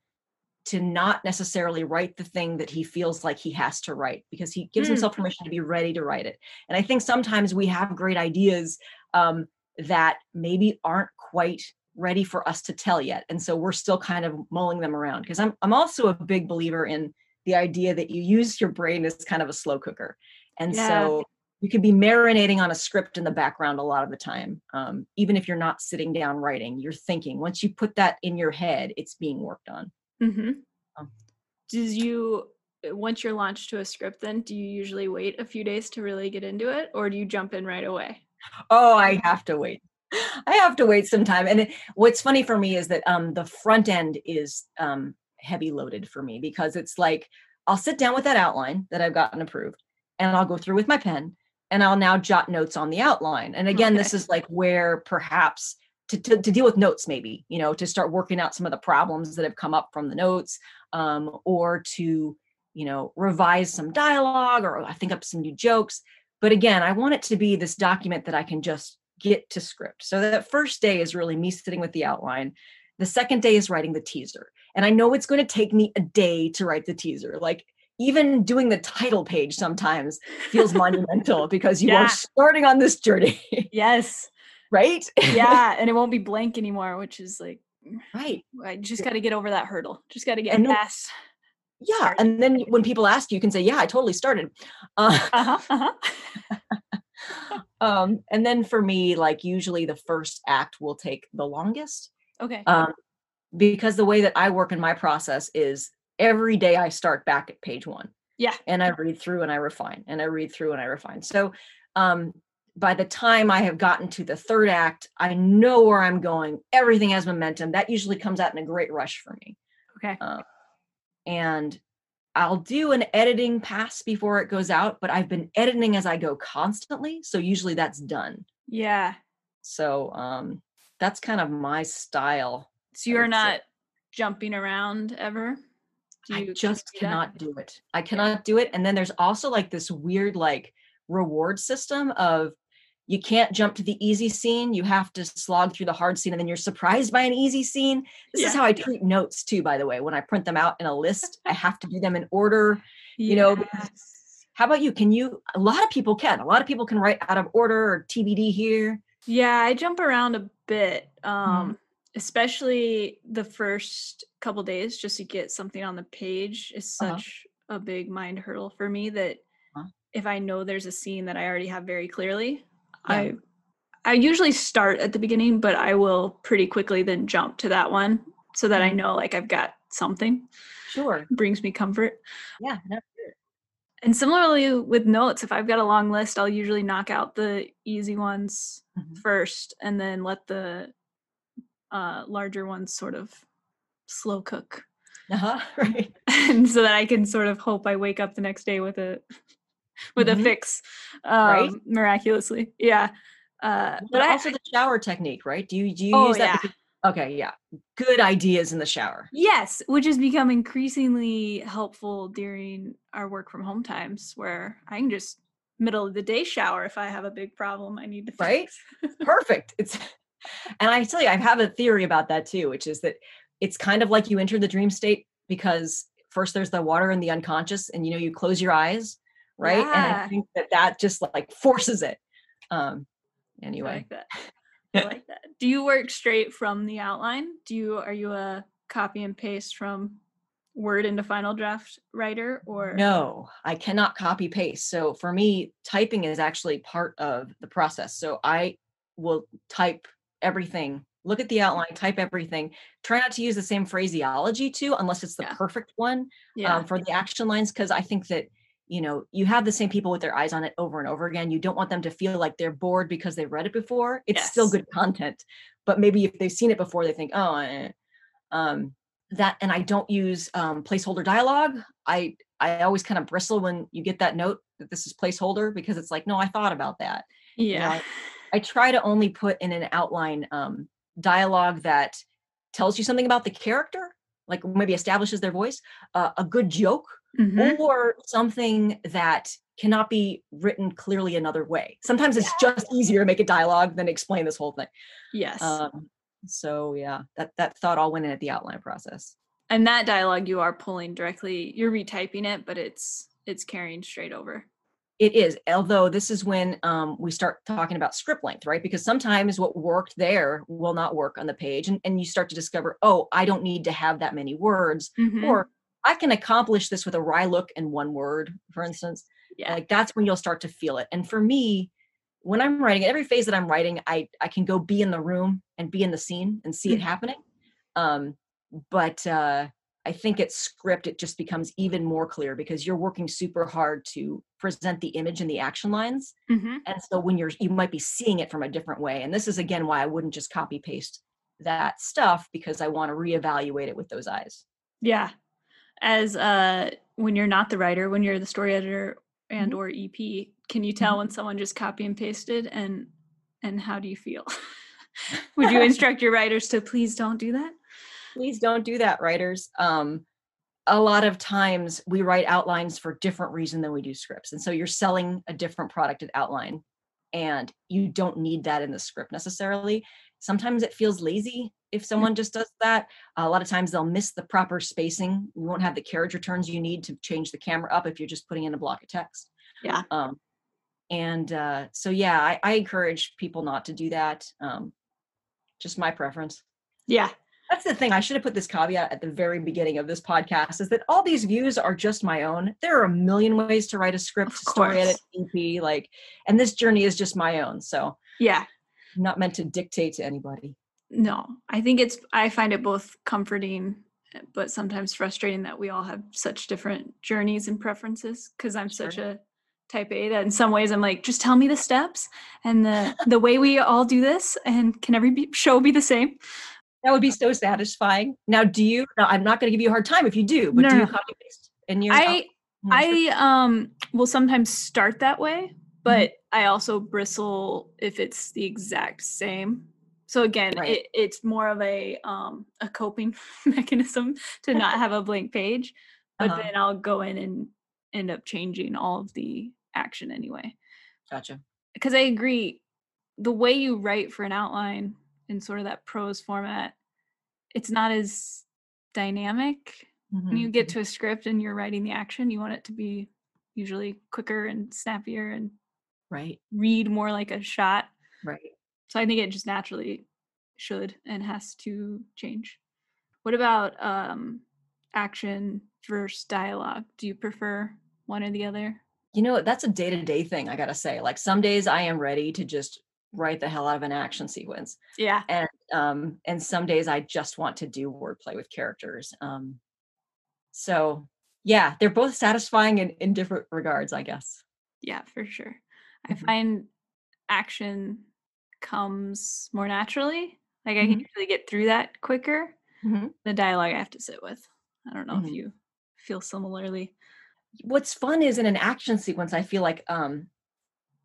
Speaker 2: to not necessarily write the thing that he feels like he has to write because he gives
Speaker 1: Hmm.
Speaker 2: himself permission to be ready to write it. And I think sometimes we have great ideas um, that maybe aren't quite ready for us to tell yet. And so we're still kind of mulling them around because I'm I'm also a big believer in the idea that you use your brain as kind of a slow cooker. And
Speaker 1: Yeah.
Speaker 2: so you could be marinating on a script in the background a lot of the time. Um, even if you're not sitting down writing, you're thinking. Once you put that in your head, it's being worked on.
Speaker 1: Mm-hmm.
Speaker 2: Um,
Speaker 1: Does you uh, once you're launched to a script, then do you usually wait a few days to really get into it, or do you jump in right away?
Speaker 2: Oh, I have to wait. I have to wait some time. And it, what's funny for me is that um, the front end is um, heavy loaded for me because it's like I'll sit down with that outline that I've gotten approved and I'll go through with my pen and I'll now jot notes on the outline. And again, this is like where perhaps to, to, to deal with notes, maybe, you know, to start working out some of the problems that have come up from the notes um, or to, you know, revise some dialogue or I think up some new jokes. But again, I want it to be this document that I can just get to script. So that first day is really me sitting with the outline. The second day is writing the teaser. And I know it's going to take me a day to write the teaser. Like even doing the title page sometimes feels monumental because you
Speaker 1: Yeah.
Speaker 2: are starting on this journey,
Speaker 1: Yes.
Speaker 2: right?
Speaker 1: Yeah, and it won't be blank anymore, which is like
Speaker 2: right.
Speaker 1: I just got to get over that hurdle. Just got to get
Speaker 2: And no-
Speaker 1: past.
Speaker 2: Yeah. And then when people ask you, you can say, Yeah, I totally started. Uh,
Speaker 1: Uh huh. Uh-huh.
Speaker 2: um, and then for me, like usually the first act will take the longest.
Speaker 1: Okay.
Speaker 2: um, because the way that I work in my process is every day I start back at page one.
Speaker 1: Yeah.
Speaker 2: And I read through and I refine and I read through and I refine. So um, by the time I have gotten to the third act, I know where I'm going. Everything has momentum. That usually comes out in a great rush for me.
Speaker 1: Okay.
Speaker 2: Um, and I'll do an editing pass before it goes out, but I've been editing as I go constantly. So usually that's done.
Speaker 1: Yeah.
Speaker 2: So um, that's kind of my style.
Speaker 1: So you're
Speaker 2: would say.
Speaker 1: not jumping around ever.
Speaker 2: I just
Speaker 1: do that?
Speaker 2: cannot do it. I cannot do it. And then there's also like this weird like reward system of you can't jump to the easy scene. You have to slog through the hard scene and then you're surprised by an easy scene. This
Speaker 1: Yeah.
Speaker 2: is how I treat notes too, by the way. When I print them out in a list, I have to do them in order. You know, how about you? Can you? A lot of people can. A lot of people can write out of order or TBD here.
Speaker 1: Yeah, I jump around a bit,
Speaker 2: Mm-hmm.
Speaker 1: um, especially the first couple days, just to get something on the page is
Speaker 2: Uh-huh.
Speaker 1: such a big mind hurdle for me that
Speaker 2: Uh-huh.
Speaker 1: if I know there's a scene that I already have very clearly,
Speaker 2: Yeah.
Speaker 1: I I usually start at the beginning, but I will pretty quickly then jump to that one so that I
Speaker 2: Mhm.
Speaker 1: know like I've got something.
Speaker 2: Sure.
Speaker 1: brings me comfort.
Speaker 2: Yeah. no, sure.
Speaker 1: And similarly with notes, if I've got a long list, I'll usually knock out the easy ones
Speaker 2: Mhm.
Speaker 1: first and then let the uh, larger ones sort of slow cook.
Speaker 2: Uh-huh. Right.
Speaker 1: and so that I can sort of hope I wake up the next day with a with
Speaker 2: Mhm.
Speaker 1: a fix um,
Speaker 2: Right.
Speaker 1: miraculously. Yeah. Uh,
Speaker 2: But
Speaker 1: but I,
Speaker 2: also the shower technique, right? Do you do you
Speaker 1: Oh,
Speaker 2: use that?
Speaker 1: yeah.
Speaker 2: okay, yeah. Good ideas in the shower.
Speaker 1: yes, which has become increasingly helpful during our work from home times where I can just middle of the day shower if I have a big problem I need to
Speaker 2: Right? Perfect. It's and I tell you, I have a theory about that too, which is that it's kind of like you enter the dream state because first there's the water and the unconscious, and you know you close your eyes, right? Yeah. And I think that that just like forces it. Um. anyway, I
Speaker 1: like that. I like that. Do you work straight from the outline? Do you are you a copy and paste from Word into Final Draft writer or
Speaker 2: No, I cannot copy paste. So for me, typing is actually part of the process. So I will type everything, look at the outline, type everything, try not to use the same phraseology too, unless it's the
Speaker 1: Yeah.
Speaker 2: perfect one
Speaker 1: Yeah.
Speaker 2: um, for the action lines. Cause I think that, you know, you have the same people with their eyes on it over and over again. You don't want them to feel like they're bored because they've read it before. It's still good content. But maybe if they've seen it before, they think, oh, eh. um, that and I don't use um, placeholder dialogue. I I always kind of bristle when you get that note that this is placeholder because it's like, no, I thought about that.
Speaker 1: yeah.
Speaker 2: I try to only put in an outline um, dialogue that tells you something about the character, like maybe establishes their voice, uh, a good joke,
Speaker 1: Mhm.
Speaker 2: or something that cannot be written clearly another way. Sometimes it's just easier to make a dialogue than explain this whole thing.
Speaker 1: Yes.
Speaker 2: Um, so yeah, that that thought all went in at the outline process.
Speaker 1: and that dialogue you are pulling directly you're retyping it, but it's it's carrying straight over.
Speaker 2: It is, although this is when um, we start talking about script length, right? Because sometimes what worked there will not work on the page, and, and you start to discover, oh, I don't need to have that many words,
Speaker 1: Mhm.
Speaker 2: or I can accomplish this with a wry look and one word, for instance.
Speaker 1: yeah.
Speaker 2: Like that's when you'll start to feel it. And for me, when I'm writing, every phase that I'm writing, I I can go be in the room and be in the scene and see it
Speaker 1: Mhm.
Speaker 2: happening. Um, but uh, I think it's script, it just becomes even more clear because you're working super hard to present the image and the action lines.
Speaker 1: Mhm.
Speaker 2: And so when you're you might be seeing it from a different way. And this is again why I wouldn't just copy paste that stuff because I want to reevaluate it with those eyes.
Speaker 1: Yeah. As uh when you're not the writer, when you're the story editor and or EP, can you tell when someone just copy and pasted and and how do you feel? Would you instruct your writers to please don't do that?
Speaker 2: please don't do that writers. Um a lot of times we write outlines for different reason than we do scripts and so you're selling a different product at outline and you don't need that in the script necessarily sometimes it feels lazy if someone just does that a lot of times they'll miss the proper spacing you won't have the carriage returns you need to change the camera up if you're just putting in a block of text
Speaker 1: Yeah.
Speaker 2: um and uh so yeah i, I encourage people not to do that um just my preference
Speaker 1: Yeah.
Speaker 2: that's the thing. I should have put this caveat at the very beginning of this podcast is that all these views are just my own. There are a million ways to write a script, story edit. EP, like, and this journey is just my own. So
Speaker 1: Yeah.
Speaker 2: I'm not meant to dictate to anybody.
Speaker 1: No. I think it's I find it both comforting but sometimes frustrating that we all have such different journeys and preferences because I'm such a type A that in some ways I'm like just tell me the steps and the the way we all do this and can every show be the same?
Speaker 2: That would be so satisfying. Now, do you? Now, I'm not going to give you a hard time if you do, but
Speaker 1: No,
Speaker 2: do you
Speaker 1: no.
Speaker 2: copy paste in your?
Speaker 1: I
Speaker 2: out- in your script?
Speaker 1: I um will sometimes start that way. But I also bristle if it's the exact same. So again,
Speaker 2: Right.
Speaker 1: it, it's more of a um a coping mechanism to not have a blank page, but
Speaker 2: Uh-huh.
Speaker 1: then I'll go in and end up changing all of the action anyway.
Speaker 2: Gotcha.
Speaker 1: Because I agree, the way you write for an outline in sort of that prose format, it's not as dynamic. When
Speaker 2: Mhm.
Speaker 1: you get to a script and you're writing the action, you want it to be usually quicker and snappier and
Speaker 2: right,
Speaker 1: read more like a shot.
Speaker 2: right.
Speaker 1: So I think it just naturally should and has to change. What about um action versus dialogue? Do you prefer one or the other?
Speaker 2: You know, that's a day to day thing. I gotta say. Like some days I am ready to just write the hell out of an action sequence,
Speaker 1: Yeah.
Speaker 2: and um, and some days I just want to do wordplay with characters. Um, so yeah, they're both satisfying in, in different regards, I guess.
Speaker 1: Yeah, for sure. I
Speaker 2: Mhm.
Speaker 1: find action comes more naturally. Like I can
Speaker 2: Mhm.
Speaker 1: usually get through that quicker.
Speaker 2: Mhm.
Speaker 1: The dialogue I have to sit with. I don't know if
Speaker 2: Mhm.
Speaker 1: you feel similarly.
Speaker 2: What's fun is in an action sequence, I feel like um,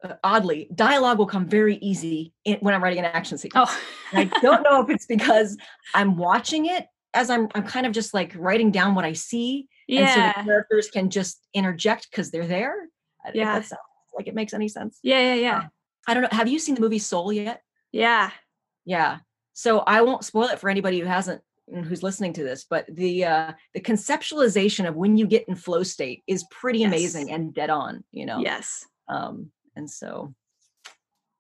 Speaker 2: uh, oddly, dialogue will come very easy in, when I'm writing an action sequence.
Speaker 1: Oh,
Speaker 2: I don't know if it's because I'm watching it as I'm I'm kind of just like writing down what I see, and so the characters can just interject because they're there. If
Speaker 1: Yeah.
Speaker 2: that sounds like it makes any sense.
Speaker 1: Yeah, yeah, yeah.
Speaker 2: I don't know. Have you seen the movie Soul yet?
Speaker 1: Yeah.
Speaker 2: Yeah. So I won't spoil it for anybody who hasn't and who's listening to this, but the uh the conceptualization of when you get in flow state is pretty
Speaker 1: Yes.
Speaker 2: amazing and dead on, you know.
Speaker 1: Yes.
Speaker 2: Um and so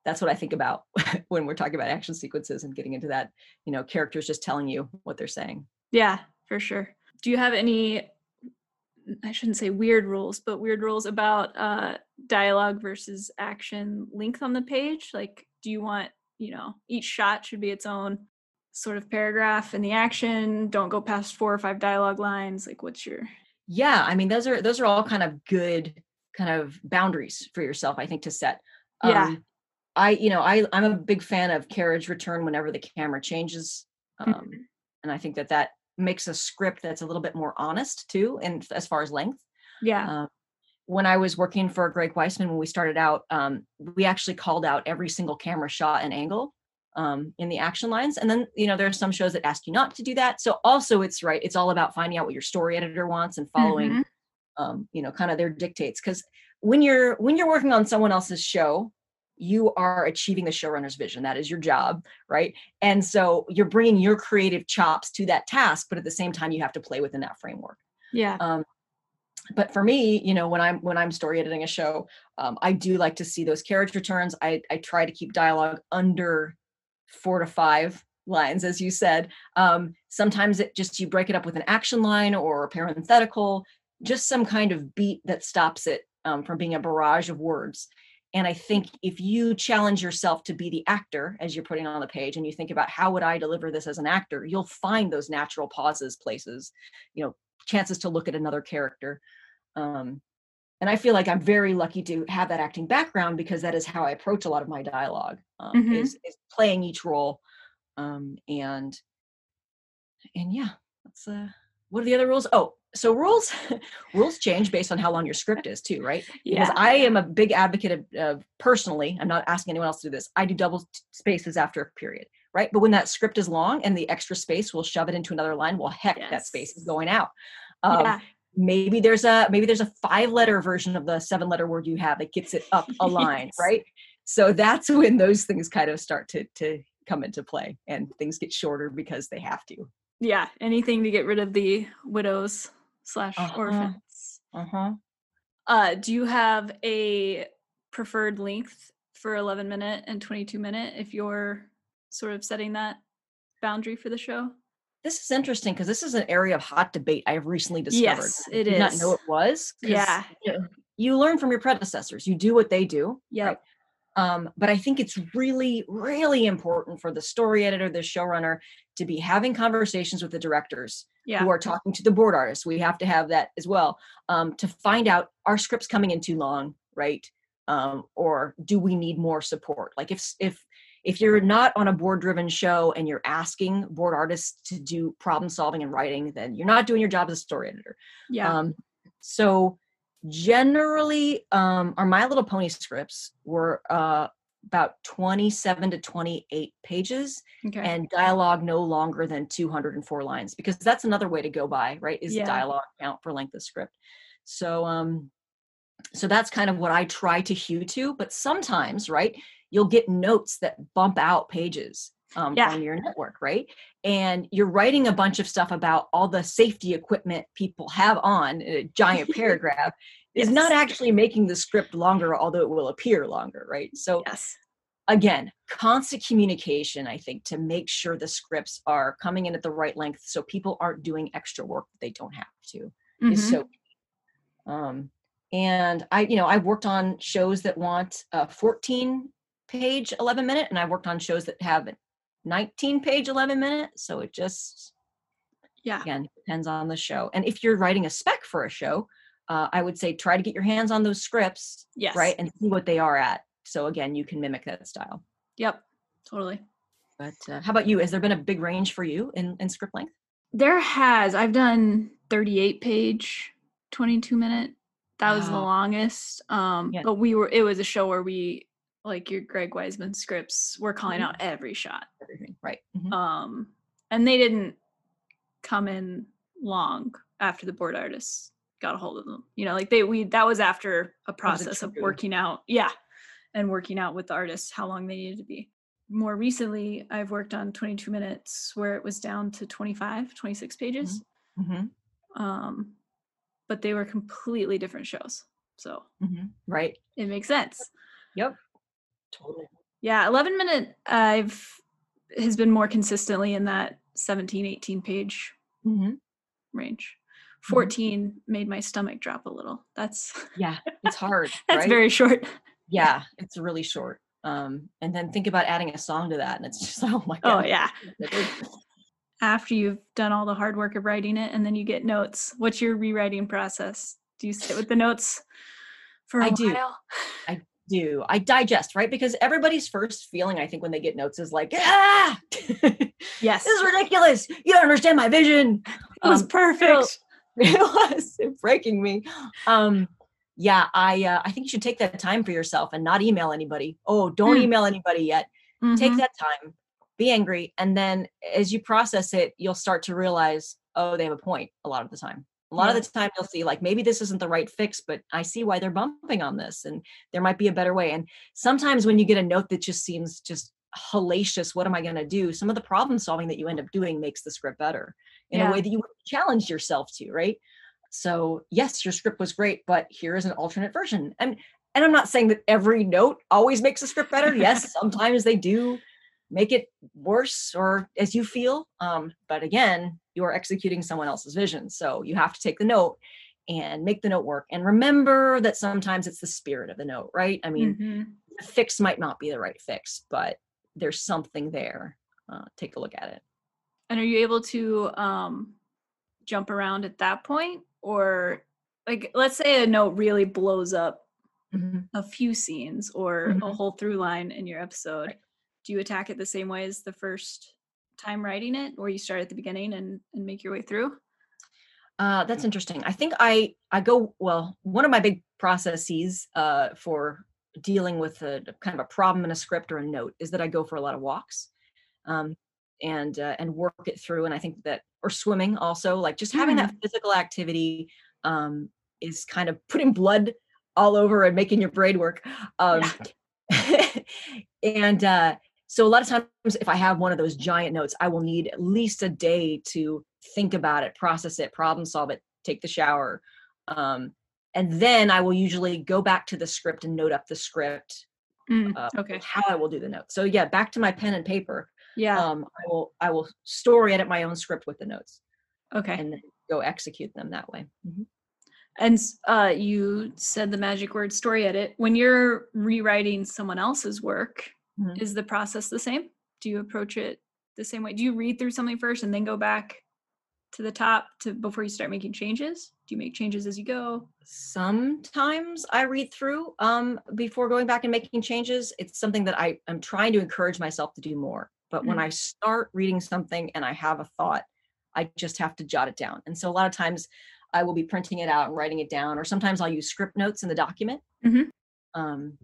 Speaker 2: that's what I think about when we're talking about action sequences and getting into that, you know, characters just telling you what they're saying.
Speaker 1: Yeah, for sure. Do you have any I shouldn't say weird rules, but weird rules about uh dialogue versus action length on the page? Like do you want, you know, each shot should be its own sort of paragraph in the action, don't go past four or five dialogue lines. Like what's your
Speaker 2: Yeah, I mean those are those are all kind of good kind of boundaries for yourself, I think, to set.
Speaker 1: Yeah.
Speaker 2: Um, I, you know, I I'm a big fan of carriage return whenever the camera changes. Um,
Speaker 1: Mhm.
Speaker 2: and I think that that makes a script that's a little bit more honest too, and as far as length.
Speaker 1: Yeah.
Speaker 2: Um, when I was working for Greg Weisman, when we started out, um, we actually called out every single camera shot and angle um, in the action lines. And then, you know, there are some shows that ask you not to do that. So also, it's right. It's all about finding out what your story editor wants and following,
Speaker 1: Mhm.
Speaker 2: um, you know, kind of their dictates. Because when you're when you're working on someone else's show, you are achieving the showrunner's vision. That is your job, right? And so you're bringing your creative chops to that task, but at the same time, you have to play within that framework
Speaker 1: Yeah.
Speaker 2: um, but for me you know when i'm when i'm story editing a show um, i do like to see those carriage returns. I i try to keep dialogue under four to five lines as you said. Um, sometimes it just you break it up with an action line or a parenthetical just some kind of beat that stops it um, from being a barrage of words. And i think if you challenge yourself to be the actor as you're putting on the page and you think about how would i deliver this as an actor you'll find those natural pauses places you know chances to look at another character um, and i feel like i'm very lucky to have that acting background because that is how i approach a lot of my dialogue um,
Speaker 1: Mhm.
Speaker 2: is, is playing each role um, and and yeah that's uh what are the other rules? Oh so rules rules change based on how long your script is too right? Because i am a big advocate of, of personally i'm not asking anyone else to do this i do double spaces after a period right but when that script is long and the extra space will shove it into another line well heck that space is going out um,
Speaker 1: yeah.
Speaker 2: maybe there's a maybe there's a five letter version of the seven letter word you have that gets it up a line
Speaker 1: Yes.
Speaker 2: right so that's when those things kind of start to to come into play and things get shorter because they have to
Speaker 1: Yeah. Anything to get rid of the widows slash
Speaker 2: Uh-huh.
Speaker 1: orphans.
Speaker 2: uh-huh
Speaker 1: Uh, do you have a preferred length for 11 minute and 22 minute if you're sort of setting that boundary for the show?
Speaker 2: this is interesting because this is an area of hot debate i've recently discovered
Speaker 1: Yes,
Speaker 2: I
Speaker 1: it
Speaker 2: did not know it was.
Speaker 1: Yeah.
Speaker 2: you, know, you learn from your predecessors you do what they do
Speaker 1: Yeah.
Speaker 2: right? Um, but I think it's really, really important for the story editor, the showrunner, to be having conversations with the directors
Speaker 1: Yeah.
Speaker 2: who are talking to the board artists. We have to have that as well um, to find out are scripts coming in too long, right? Um, or do we need more support? Like if if if you're not on a board driven show and you're asking board artists to do problem solving and writing, then you're not doing your job as a story editor.
Speaker 1: yeah.
Speaker 2: Um, so generally, um, our My Little Pony scripts were uh, about 27 to 28 pages
Speaker 1: okay.
Speaker 2: and dialogue no longer than 204 lines because that's another way to go by, right? Is
Speaker 1: Yeah.
Speaker 2: dialogue count for length of script. So, um, so that's kind of what I try to hew to. But sometimes, right, you'll get notes that bump out pages um,
Speaker 1: Yeah.
Speaker 2: from your network, right? And you're writing a bunch of stuff about all the safety equipment people have on a giant paragraph is not actually making the script longer, although it will appear longer, right? So
Speaker 1: Yes.
Speaker 2: again, constant communication, I think, to make sure the scripts are coming in at the right length so people aren't doing extra work that they don't have to is
Speaker 1: Mhm.
Speaker 2: so um and i you know i've worked on shows that want a 14 page 11 minute and i've worked on shows that have a 19 page 11 minute so it just
Speaker 1: yeah.
Speaker 2: again depends on the show and if you're writing a spec for a show uh, i would say try to get your hands on those scripts
Speaker 1: Yes.
Speaker 2: right and see what they are at so again you can mimic that style
Speaker 1: Yep. Totally.
Speaker 2: but uh, how about you has there been a big range for you in, in script length
Speaker 1: There has. I've done 38 page, 22 minute. That was the longest. Um,
Speaker 2: Yeah.
Speaker 1: but we were it was a show where we like your Greg Weisman scripts, we're calling
Speaker 2: Mhm.
Speaker 1: out every shot.
Speaker 2: everything right Mhm.
Speaker 1: Um, and they didn't come in long after the board artists got a hold of them. You know, like they we that was after a
Speaker 2: was a
Speaker 1: process of working out, yeah, and working out with the artists how long they needed to be. More recently, I've worked on 22 minutes where it was down to 25, 26 pages.
Speaker 2: Mhm.
Speaker 1: Um, but they were completely different shows. So
Speaker 2: Mhm. right
Speaker 1: it makes sense.
Speaker 2: yep totally
Speaker 1: Yeah, 11 minute I've has been more consistently in that 17, 18 page
Speaker 2: Mhm.
Speaker 1: range.
Speaker 2: Mm-hmm.
Speaker 1: 14 made my stomach drop a little. That's
Speaker 2: yeah it's hard
Speaker 1: that's
Speaker 2: right?
Speaker 1: very short.
Speaker 2: yeah it's really short um and then think about adding a song to that and it's just oh my god.
Speaker 1: Oh yeah. After you've done all the hard work of writing it and then you get notes, what's your rewriting process? Do you sit with the notes for a
Speaker 2: I do.
Speaker 1: while?
Speaker 2: I do i digest right because everybody's first feeling i think when they get notes is like ah
Speaker 1: yes this
Speaker 2: is ridiculous you don't understand my vision
Speaker 1: It was
Speaker 2: Um,
Speaker 1: perfect.
Speaker 2: it was breaking me um yeah i uh, i think you should take that time for yourself and not email anybody oh don't
Speaker 1: Mm.
Speaker 2: email anybody yet take
Speaker 1: Mhm.
Speaker 2: that time be angry and then as you process it you'll start to realize oh they have a point a lot of the time. A lot
Speaker 1: Yeah.
Speaker 2: of the time you'll see like maybe this isn't the right fix but i see why they're bumping on this and there might be a better way. And sometimes when you get a note that just seems just hellacious what am i going to do? some of the problem solving that you end up doing makes the script better in
Speaker 1: Yeah.
Speaker 2: a way that you challenge yourself to right? So yes your script was great but here is an alternate version. And and i'm not saying that every note always makes a script better. Yes sometimes they do make it worse or as you feel um, but again you are executing someone else's vision so you have to take the note and make the note work and remember that sometimes it's the spirit of the note right i mean
Speaker 1: Mhm.
Speaker 2: the fix might not be the right fix but there's something there uh, take a look at it
Speaker 1: And are you able to um jump around at that point or like let's say a note really blows up
Speaker 2: Mhm.
Speaker 1: a few scenes or a
Speaker 2: Mhm.
Speaker 1: whole through line in your episode. Do you attack it the same way as the first time writing it or you start at the beginning and and make your way through?
Speaker 2: Uh, that's interesting. I think I I go well. One of my big processes uh, for dealing with a kind of a problem in a script or a note is that I go for a lot of walks, um, and uh, and work it through. And I think that or swimming also, like just having that physical activity um, is kind of putting blood all over and making your brain work. Um, and uh, so a lot of times, if I have one of those giant notes, I will need at least a day to think about it, process it, problem solve it, take the shower. Um, and then I will usually go back to the script and note up the script,
Speaker 1: Mm,
Speaker 2: uh,
Speaker 1: okay.
Speaker 2: how I will do the notes. So yeah, back to my pen and paper.
Speaker 1: Yeah.
Speaker 2: Um, I will I will story edit my own script with the notes
Speaker 1: okay.
Speaker 2: and then go execute them that way. Mhm.
Speaker 1: And uh, you said the magic word story edit. When you're rewriting someone else's work,
Speaker 2: Mhm.
Speaker 1: is the process the same? Do you approach it the same way? Do you read through something first and then go back to the top to before you start making changes? Do you make changes as you go?
Speaker 2: sometimes i read through um, before going back and making changes it's something that i am trying to encourage myself to do more but when
Speaker 1: Mm.
Speaker 2: i start reading something and i have a thought i just have to jot it down and so a lot of times i will be printing it out and writing it down or sometimes i'll use script notes in the document
Speaker 1: Mhm.
Speaker 2: um,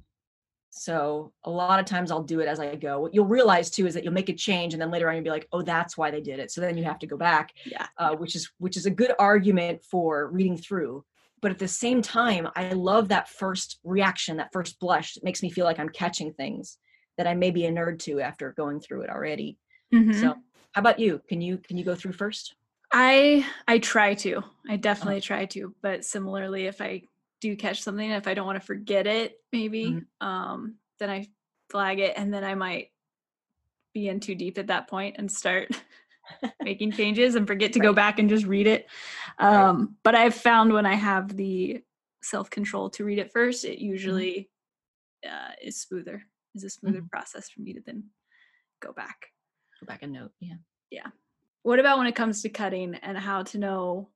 Speaker 2: so a lot of times i'll do it as i go. What you'll realize too is that you'll make a change and then later on you'll be like oh that's why they did it. So then you have to go back
Speaker 1: Yeah.
Speaker 2: uh, which is which is a good argument for reading through. But at the same time i love that first reaction that first blush it makes me feel like i'm catching things that i may be a nerd to after going through it already.
Speaker 1: Mhm.
Speaker 2: so how about you? Can you can you go through first?
Speaker 1: I I try to. I definitely try to, but similarly if I do catch something if I don't want to forget it maybe
Speaker 2: Mhm.
Speaker 1: um then I flag it and then I might be in too deep at that point and start making changes and forget to go back and just read it.
Speaker 2: Right.
Speaker 1: Um but I've found when I have the self-control to read it first it
Speaker 2: Mm-hmm.
Speaker 1: usually uh, is smoother. Is a smoother
Speaker 2: Mhm.
Speaker 1: process for me to then go back.
Speaker 2: go back and note Yeah.
Speaker 1: yeah What about when it comes to cutting and how to know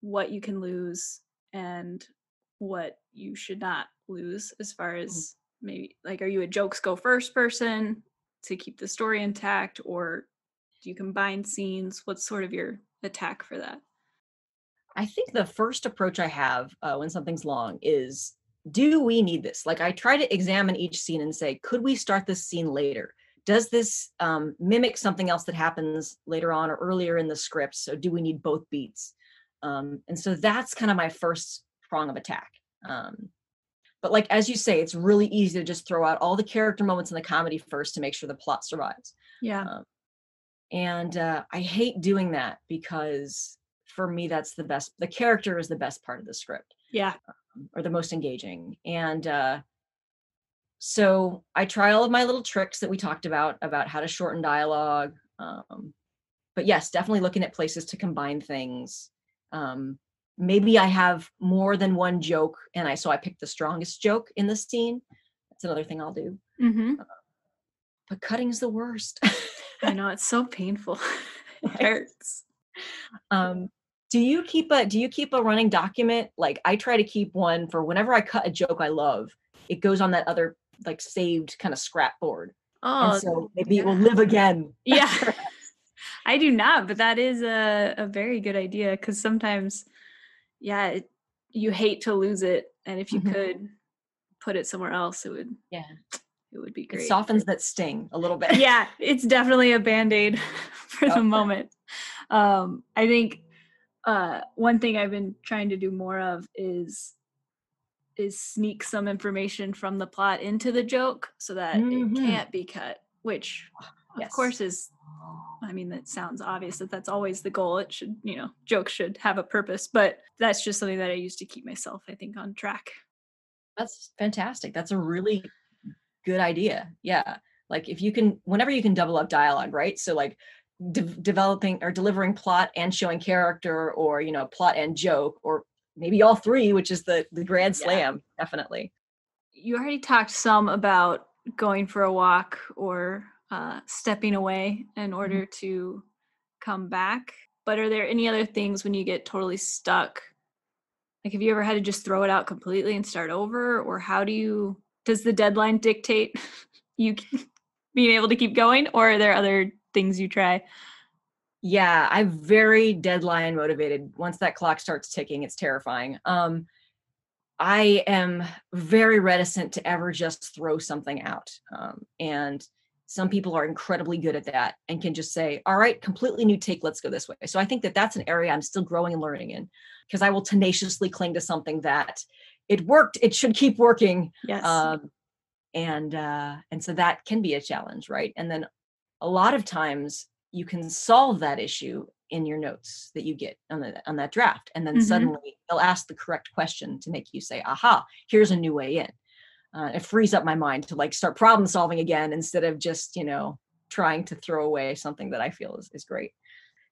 Speaker 1: what you can lose and what you should not lose as far as maybe like are you a jokes go first person to keep the story intact or do you combine scenes? What's sort of your attack for that?
Speaker 2: I think the first approach I have uh, when something's long is do we need this? Like, I try to examine each scene and say, could we start this scene later? Does this um, mimic something else that happens later on or earlier in the script? So, do we need both beats? Um, and so that's kind of my first prong of attack. Um, but, like, as you say, it's really easy to just throw out all the character moments in the comedy first to make sure the plot survives.
Speaker 1: Yeah.
Speaker 2: Um, and uh, I hate doing that because for me, that's the best. The character is the best part of the script
Speaker 1: Yeah.
Speaker 2: or the most engaging. And uh, so I try all of my little tricks that we talked about about how to shorten dialogue. Um, but yes, definitely looking at places to combine things. Um, maybe I have more than one joke, and I so I pick the strongest joke in the scene. That's another thing I'll do.
Speaker 1: Mm-hmm.
Speaker 2: But cutting's the worst.
Speaker 1: I know it's so painful. it hurts.
Speaker 2: um do you keep a do you keep a running document like i try to keep one for whenever i cut a joke i love it goes on that other like saved kind of scrap board
Speaker 1: Oh,
Speaker 2: and so maybe it will live again
Speaker 1: yeah. I do not, but that is a, a very good idea because sometimes, yeah, it, you hate to lose it, and if you
Speaker 2: Mhm.
Speaker 1: could put it somewhere else, it would
Speaker 2: yeah
Speaker 1: it would be
Speaker 2: it
Speaker 1: great.
Speaker 2: softens that sting a little bit
Speaker 1: yeah, it's definitely a band-aid for
Speaker 2: Yep.
Speaker 1: the moment. Um, I think uh, one thing I've been trying to do more of is is sneak some information from the plot into the joke so that
Speaker 2: Mhm.
Speaker 1: it can't be cut, which of
Speaker 2: Yes.
Speaker 1: course is I mean that sounds obvious that that's always the goal. It should, you know, jokes should have a purpose, but that's just something that I use to keep myself I think on track.
Speaker 2: that's fantastic that's a really good idea yeah like if you can whenever you can double up dialogue right so like de- developing or delivering plot and showing character or you know plot and joke or maybe all three which is the the grand
Speaker 1: Yeah.
Speaker 2: slam definitely
Speaker 1: you already talked some about going for a walk or uh, stepping away in order to come back. But are there any other things when you get totally stuck? Like, have you ever had to just throw it out completely and start over? Or how do you, does the deadline dictate you being able to keep going? Or are there other things you try?
Speaker 2: Yeah, I'm very deadline motivated. Once that clock starts ticking, it's terrifying. Um, I am very reticent to ever just throw something out. Um, and some people are incredibly good at that and can just say, all right, completely new take, let's go this way. So I think that that's an area I'm still growing and learning in because I will tenaciously cling to something that it worked, it should keep working
Speaker 1: Yes.
Speaker 2: um, and uh, and so that can be a challenge right and then a lot of times you can solve that issue in your notes that you get on, the, on that draft and then
Speaker 1: Mhm.
Speaker 2: suddenly they'll ask the correct question to make you say aha here's a new way in uh, it frees up my mind to like start problem solving again instead of just you know trying to throw away something that i feel is, is great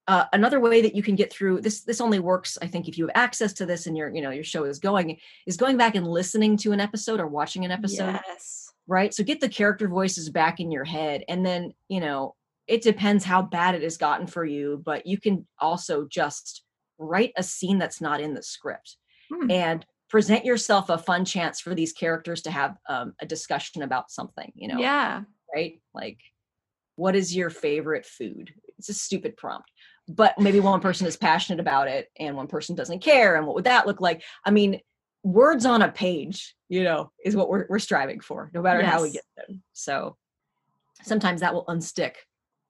Speaker 2: uh, another way that you can get through this this only works i think if you have access to this and your you know your show is going is going back and listening to an episode or watching an episode
Speaker 1: yes.
Speaker 2: right so get the character voices back in your head and then you know it depends how bad it has gotten for you but you can also just write a scene that's not in the script
Speaker 1: Hmm.
Speaker 2: and present yourself a fun chance for these characters to have um, a discussion about something you know?
Speaker 1: Yeah.
Speaker 2: right? Like what is your favorite food? It's a stupid prompt. But maybe one person is passionate about it and one person doesn't care and what would that look like? I mean words on a page you know is what we're, we're striving for no matter how we get them so sometimes that will unstick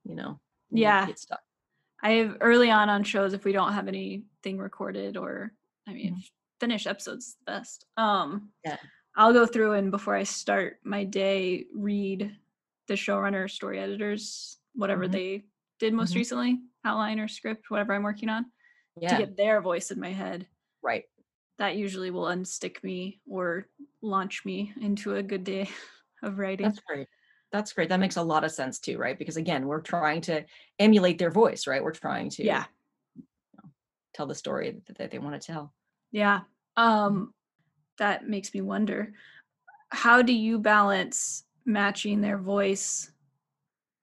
Speaker 2: you know
Speaker 1: Yeah.
Speaker 2: get stuck.
Speaker 1: I have early on on shows if we don't have anything recorded or I mean
Speaker 2: Mhm.
Speaker 1: If finished episodes the best. Um,
Speaker 2: Yeah.
Speaker 1: I'll go through and before I start my day, read the showrunner, story editors, whatever
Speaker 2: Mhm.
Speaker 1: they did most
Speaker 2: Mhm.
Speaker 1: recently, outline or script, whatever I'm working on,
Speaker 2: Yeah.
Speaker 1: to get their voice in my head.
Speaker 2: right.
Speaker 1: That usually will unstick me or launch me into a good day of writing.
Speaker 2: That's great. That's great. That makes a lot of sense too, right? Because again, we're trying to emulate their voice, right? We're trying to
Speaker 1: yeah.
Speaker 2: tell the story that they want to tell.
Speaker 1: Yeah. Um that makes me wonder how do you balance matching their voice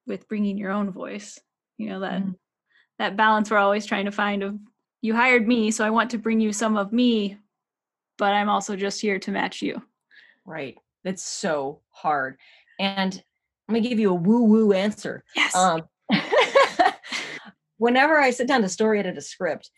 Speaker 1: with bringing your own voice? You know that
Speaker 2: Mm.
Speaker 1: that balance we're always trying to find of you hired me so I want to bring you some of me but I'm also just here to match you.
Speaker 2: Right. That's so hard. And I'm gonna give you a woo-woo answer.
Speaker 1: Yes.
Speaker 2: Um, whenever I sit down to story edit a script,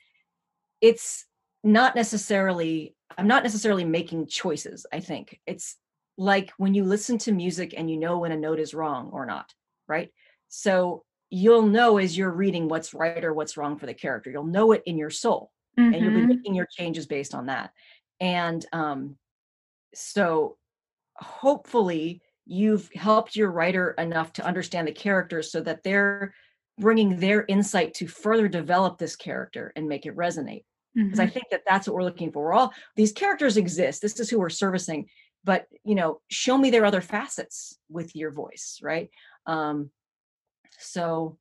Speaker 2: it's not necessarily, I'm not necessarily making choices, I think. It's like when you listen to music and you know when a note is wrong or not, right? So you'll know as you're reading what's right or what's wrong for the character. You'll know it in your soul and you'll be
Speaker 1: Mhm.
Speaker 2: making your changes based on that. And um, so hopefully you've helped your writer enough to understand the characters so that they're bringing their insight to further develop this character and make it resonate because i
Speaker 1: Mhm.
Speaker 2: think that that's what we're looking for. We're all these characters exist. This is who we're servicing. But you know show me their other facets with your voice right? Um so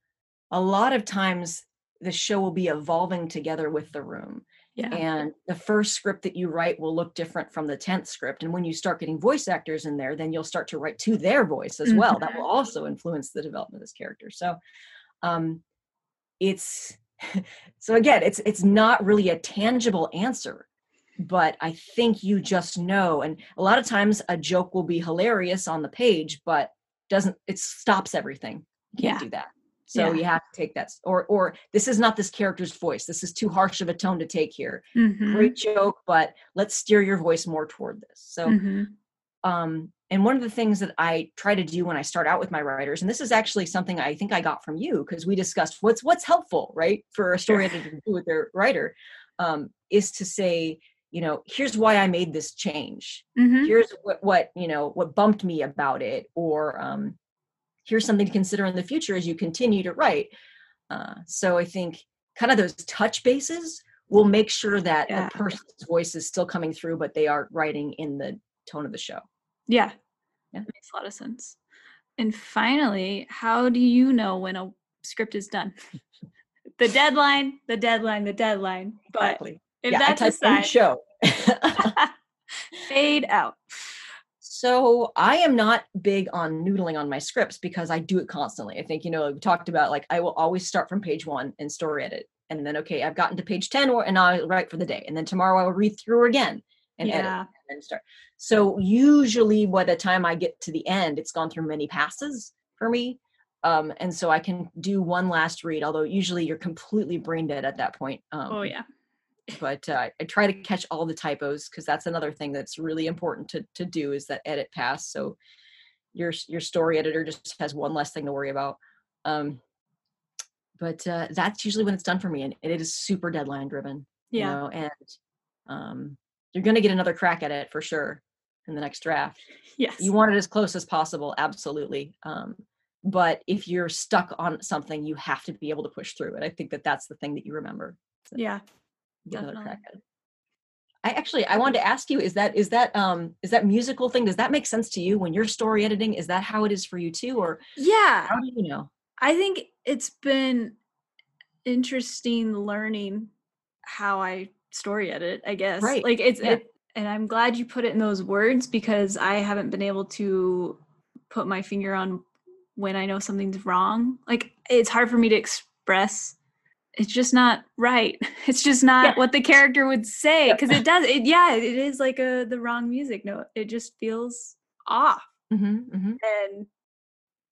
Speaker 2: a lot of times the show will be evolving together with the room.
Speaker 1: Yeah.
Speaker 2: and the first script that you write will look different from the 10th script. And when you start getting voice actors in there then you'll start to write to their voice as well. That will also influence the development of this character. So um it's so again it's it's not really a tangible answer but i think you just know and a lot of times a joke will be hilarious on the page but doesn't it stops everything you can't
Speaker 1: Yeah.
Speaker 2: do that so
Speaker 1: Yeah.
Speaker 2: you have to take that or or this is not this character's voice this is too harsh of a tone to take here
Speaker 1: Mhm.
Speaker 2: great joke but let's steer your voice more toward this so
Speaker 1: Mhm.
Speaker 2: um and one of the things that i try to do when i start out with my writers and this is actually something i think i got from you because we discussed what's what's helpful right for a story editor to do with their writer um is to say you know here's why i made this change
Speaker 1: Mhm.
Speaker 2: here's what what you know what bumped me about it or um here's something to consider in the future as you continue to write uh so i think kind of those touch bases will make sure that
Speaker 1: Yeah.
Speaker 2: the person's voice is still coming through but they are writing in the tone of the show
Speaker 1: Yeah.
Speaker 2: Yeah.
Speaker 1: That makes a lot of sense. And finally, how do you know when a script is done? the deadline, the deadline, the deadline. But
Speaker 2: exactly
Speaker 1: if
Speaker 2: yeah
Speaker 1: that's
Speaker 2: in
Speaker 1: aside,
Speaker 2: show
Speaker 1: fade out.
Speaker 2: So I am not big on noodling on my scripts because I do it constantly. I think, you know, we talked about like I will always start from page one and story edit. And then okay, I've gotten to page 10 or and I'll write for the day. And then tomorrow I will read through again and edit
Speaker 1: Yeah.
Speaker 2: and then start. So usually by the time I get to the end, it's gone through many passes for me. Um, and so I can do one last read, although usually you're completely brain dead at that point. Um,
Speaker 1: Oh yeah.
Speaker 2: but uh, I try to catch all the typos because that's another thing that's really important to to do is that edit pass. So your your story editor just has one less thing to worry about. Um, but uh, that's usually when it's done for me, and it is super deadline driven.
Speaker 1: Yeah.
Speaker 2: You know, and um, you're gonna get another crack at it for sure in the next draft.
Speaker 1: Yes.
Speaker 2: You want it as close as possible, absolutely. Um, but if you're stuck on something, you have to be able to push through it. I think that that's the thing that you remember. So
Speaker 1: yeah.
Speaker 2: get another crack at it. I actually I wanted to ask you is that is that um is that musical thing does that make sense to you when you're story editing is that how it is for you too or
Speaker 1: Yeah.
Speaker 2: how do you know
Speaker 1: I think it's been interesting learning how I story edit, I guess.
Speaker 2: Right,
Speaker 1: Like it's
Speaker 2: yeah.
Speaker 1: it and I'm glad you put it in those words because I haven't been able to put my finger on when I know something's wrong. Like it's hard for me to express it's just not right. It's just not
Speaker 2: Yeah.
Speaker 1: what the character would say because it does it yeah, it is like a the wrong music note. It just feels off
Speaker 2: mm-hmm, mm-hmm.
Speaker 1: and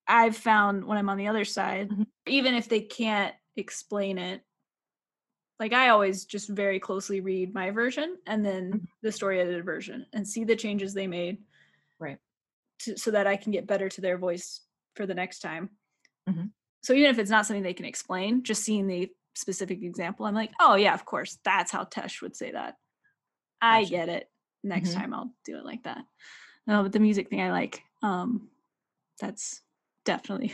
Speaker 1: I've found when I'm on the other side,
Speaker 2: Mhm.
Speaker 1: even if they can't explain it, like I always just very closely read my version and then
Speaker 2: Mhm.
Speaker 1: the story edited version and see the changes they made.
Speaker 2: Right.
Speaker 1: To, so that I can get better to their voice for the next time.
Speaker 2: Mhm.
Speaker 1: So even if it's not something they can explain, just seeing the specific example, I'm like, oh yeah, of course, that's how Tesh would say that. I get it. Next mm-hmm. time I'll do it like that. No, but the music thing I like. Um, that's definitely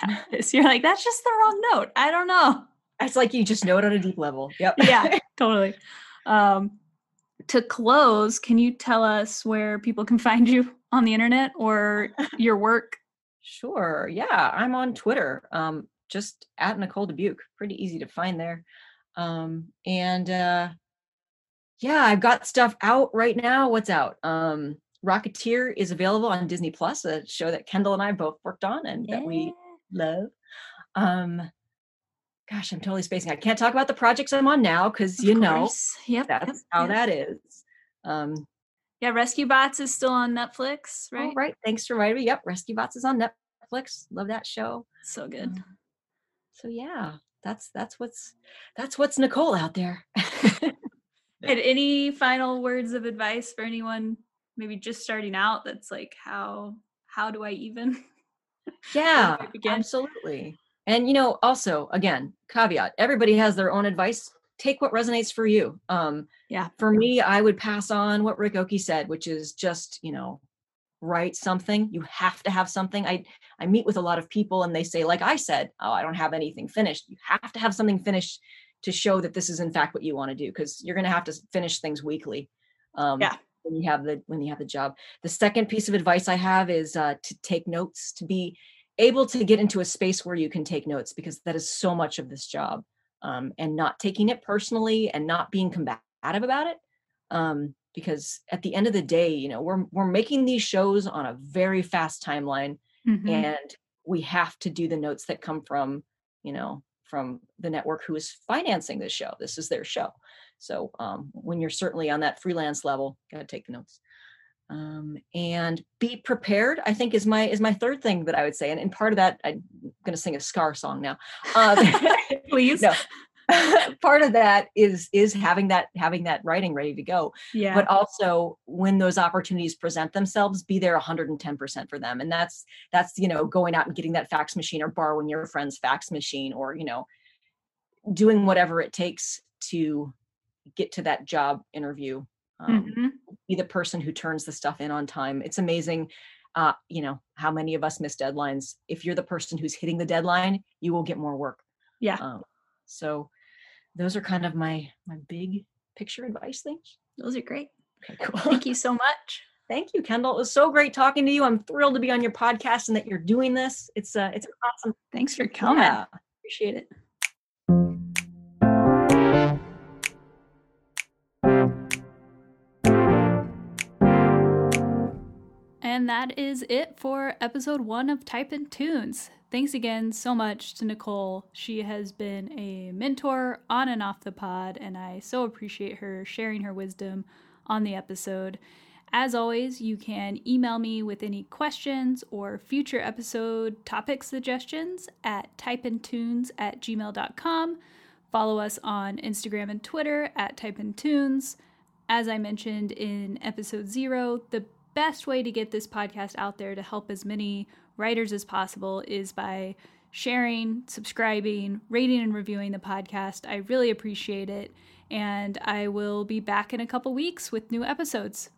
Speaker 1: You're like, that's just the wrong note. I don't know.
Speaker 2: It's like you just know it on a deep level. Yep.
Speaker 1: yeah, totally. Um, to close, can you tell us where people can find you on the internet or your work?
Speaker 2: Sure. Yeah, I'm on Twitter. Um, just at Nicole Dubuc. Pretty easy to find there. Um, and uh, yeah, I've got stuff out right now. What's out? Um, Rocketeer is available on Disney Plus, a show that Kendall and I both worked on and yeah. that we love. Um, gosh, I'm totally spacing. I can't talk about the projects I'm on now because you know,
Speaker 1: yep,
Speaker 2: that's
Speaker 1: yep,
Speaker 2: how
Speaker 1: yep.
Speaker 2: that is. Um,
Speaker 1: yeah, Rescue Bots is still on Netflix, right?
Speaker 2: Oh, right. Thanks for writing. Me. Yep, Rescue Bots is on Netflix. Love that show.
Speaker 1: So good. Um,
Speaker 2: so yeah, that's that's what's that's what's Nicole out there.
Speaker 1: and any final words of advice for anyone maybe just starting out that's like how how do I even
Speaker 2: Yeah, absolutely. And you know, also again, caveat, everybody has their own advice. Take what resonates for you. Um
Speaker 1: yeah.
Speaker 2: For me, I would pass on what Rick Oakey said, which is just, you know, write something. You have to have something. I I meet with a lot of people and they say, like I said, oh, I don't have anything finished. You have to have something finished to show that this is in fact what you want to do because you're going to have to finish things weekly. Um,
Speaker 1: yeah.
Speaker 2: When you have the when you have the job. The second piece of advice I have is uh, to take notes, to be able to get into a space where you can take notes because that is so much of this job. Um, and not taking it personally and not being combative about it. Um, because at the end of the day you know we're we're making these shows on a very fast timeline mm-hmm. and we have to do the notes that come from you know from the network who is financing this show this is their show so um, when you're certainly on that freelance level got to take the notes um, and be prepared i think is my is my third thing that i would say and, and part of that i'm going to sing a scar song now um,
Speaker 1: please
Speaker 2: no part of that is is having that having that writing ready to go
Speaker 1: yeah
Speaker 2: but also when those opportunities present themselves be there 110% for them and that's that's you know going out and getting that fax machine or borrowing your friend's fax machine or you know doing whatever it takes to get to that job interview um, mm-hmm. Be the person who turns the stuff in on time it's amazing uh, you know how many of us miss deadlines if you're the person who's hitting the deadline you will get more work
Speaker 1: yeah um,
Speaker 2: so those are kind of my my big picture advice things.
Speaker 1: Those are great. Okay, cool. Thank you so much.
Speaker 2: Thank you, Kendall. It was so great talking to you. I'm thrilled to be on your podcast and that you're doing this. It's uh it's awesome.
Speaker 1: Thanks for coming. Yeah. Appreciate it. And that is it for episode one of Typin' Tunes. Thanks again so much to Nicole. She has been a mentor on and off the pod, and I so appreciate her sharing her wisdom on the episode. As always, you can email me with any questions or future episode topic suggestions at typeintunes at gmail.com. Follow us on Instagram and Twitter at typeintunes. As I mentioned in episode zero, the best way to get this podcast out there to help as many writers as possible is by sharing, subscribing, rating, and reviewing the podcast. I really appreciate it. And I will be back in a couple weeks with new episodes.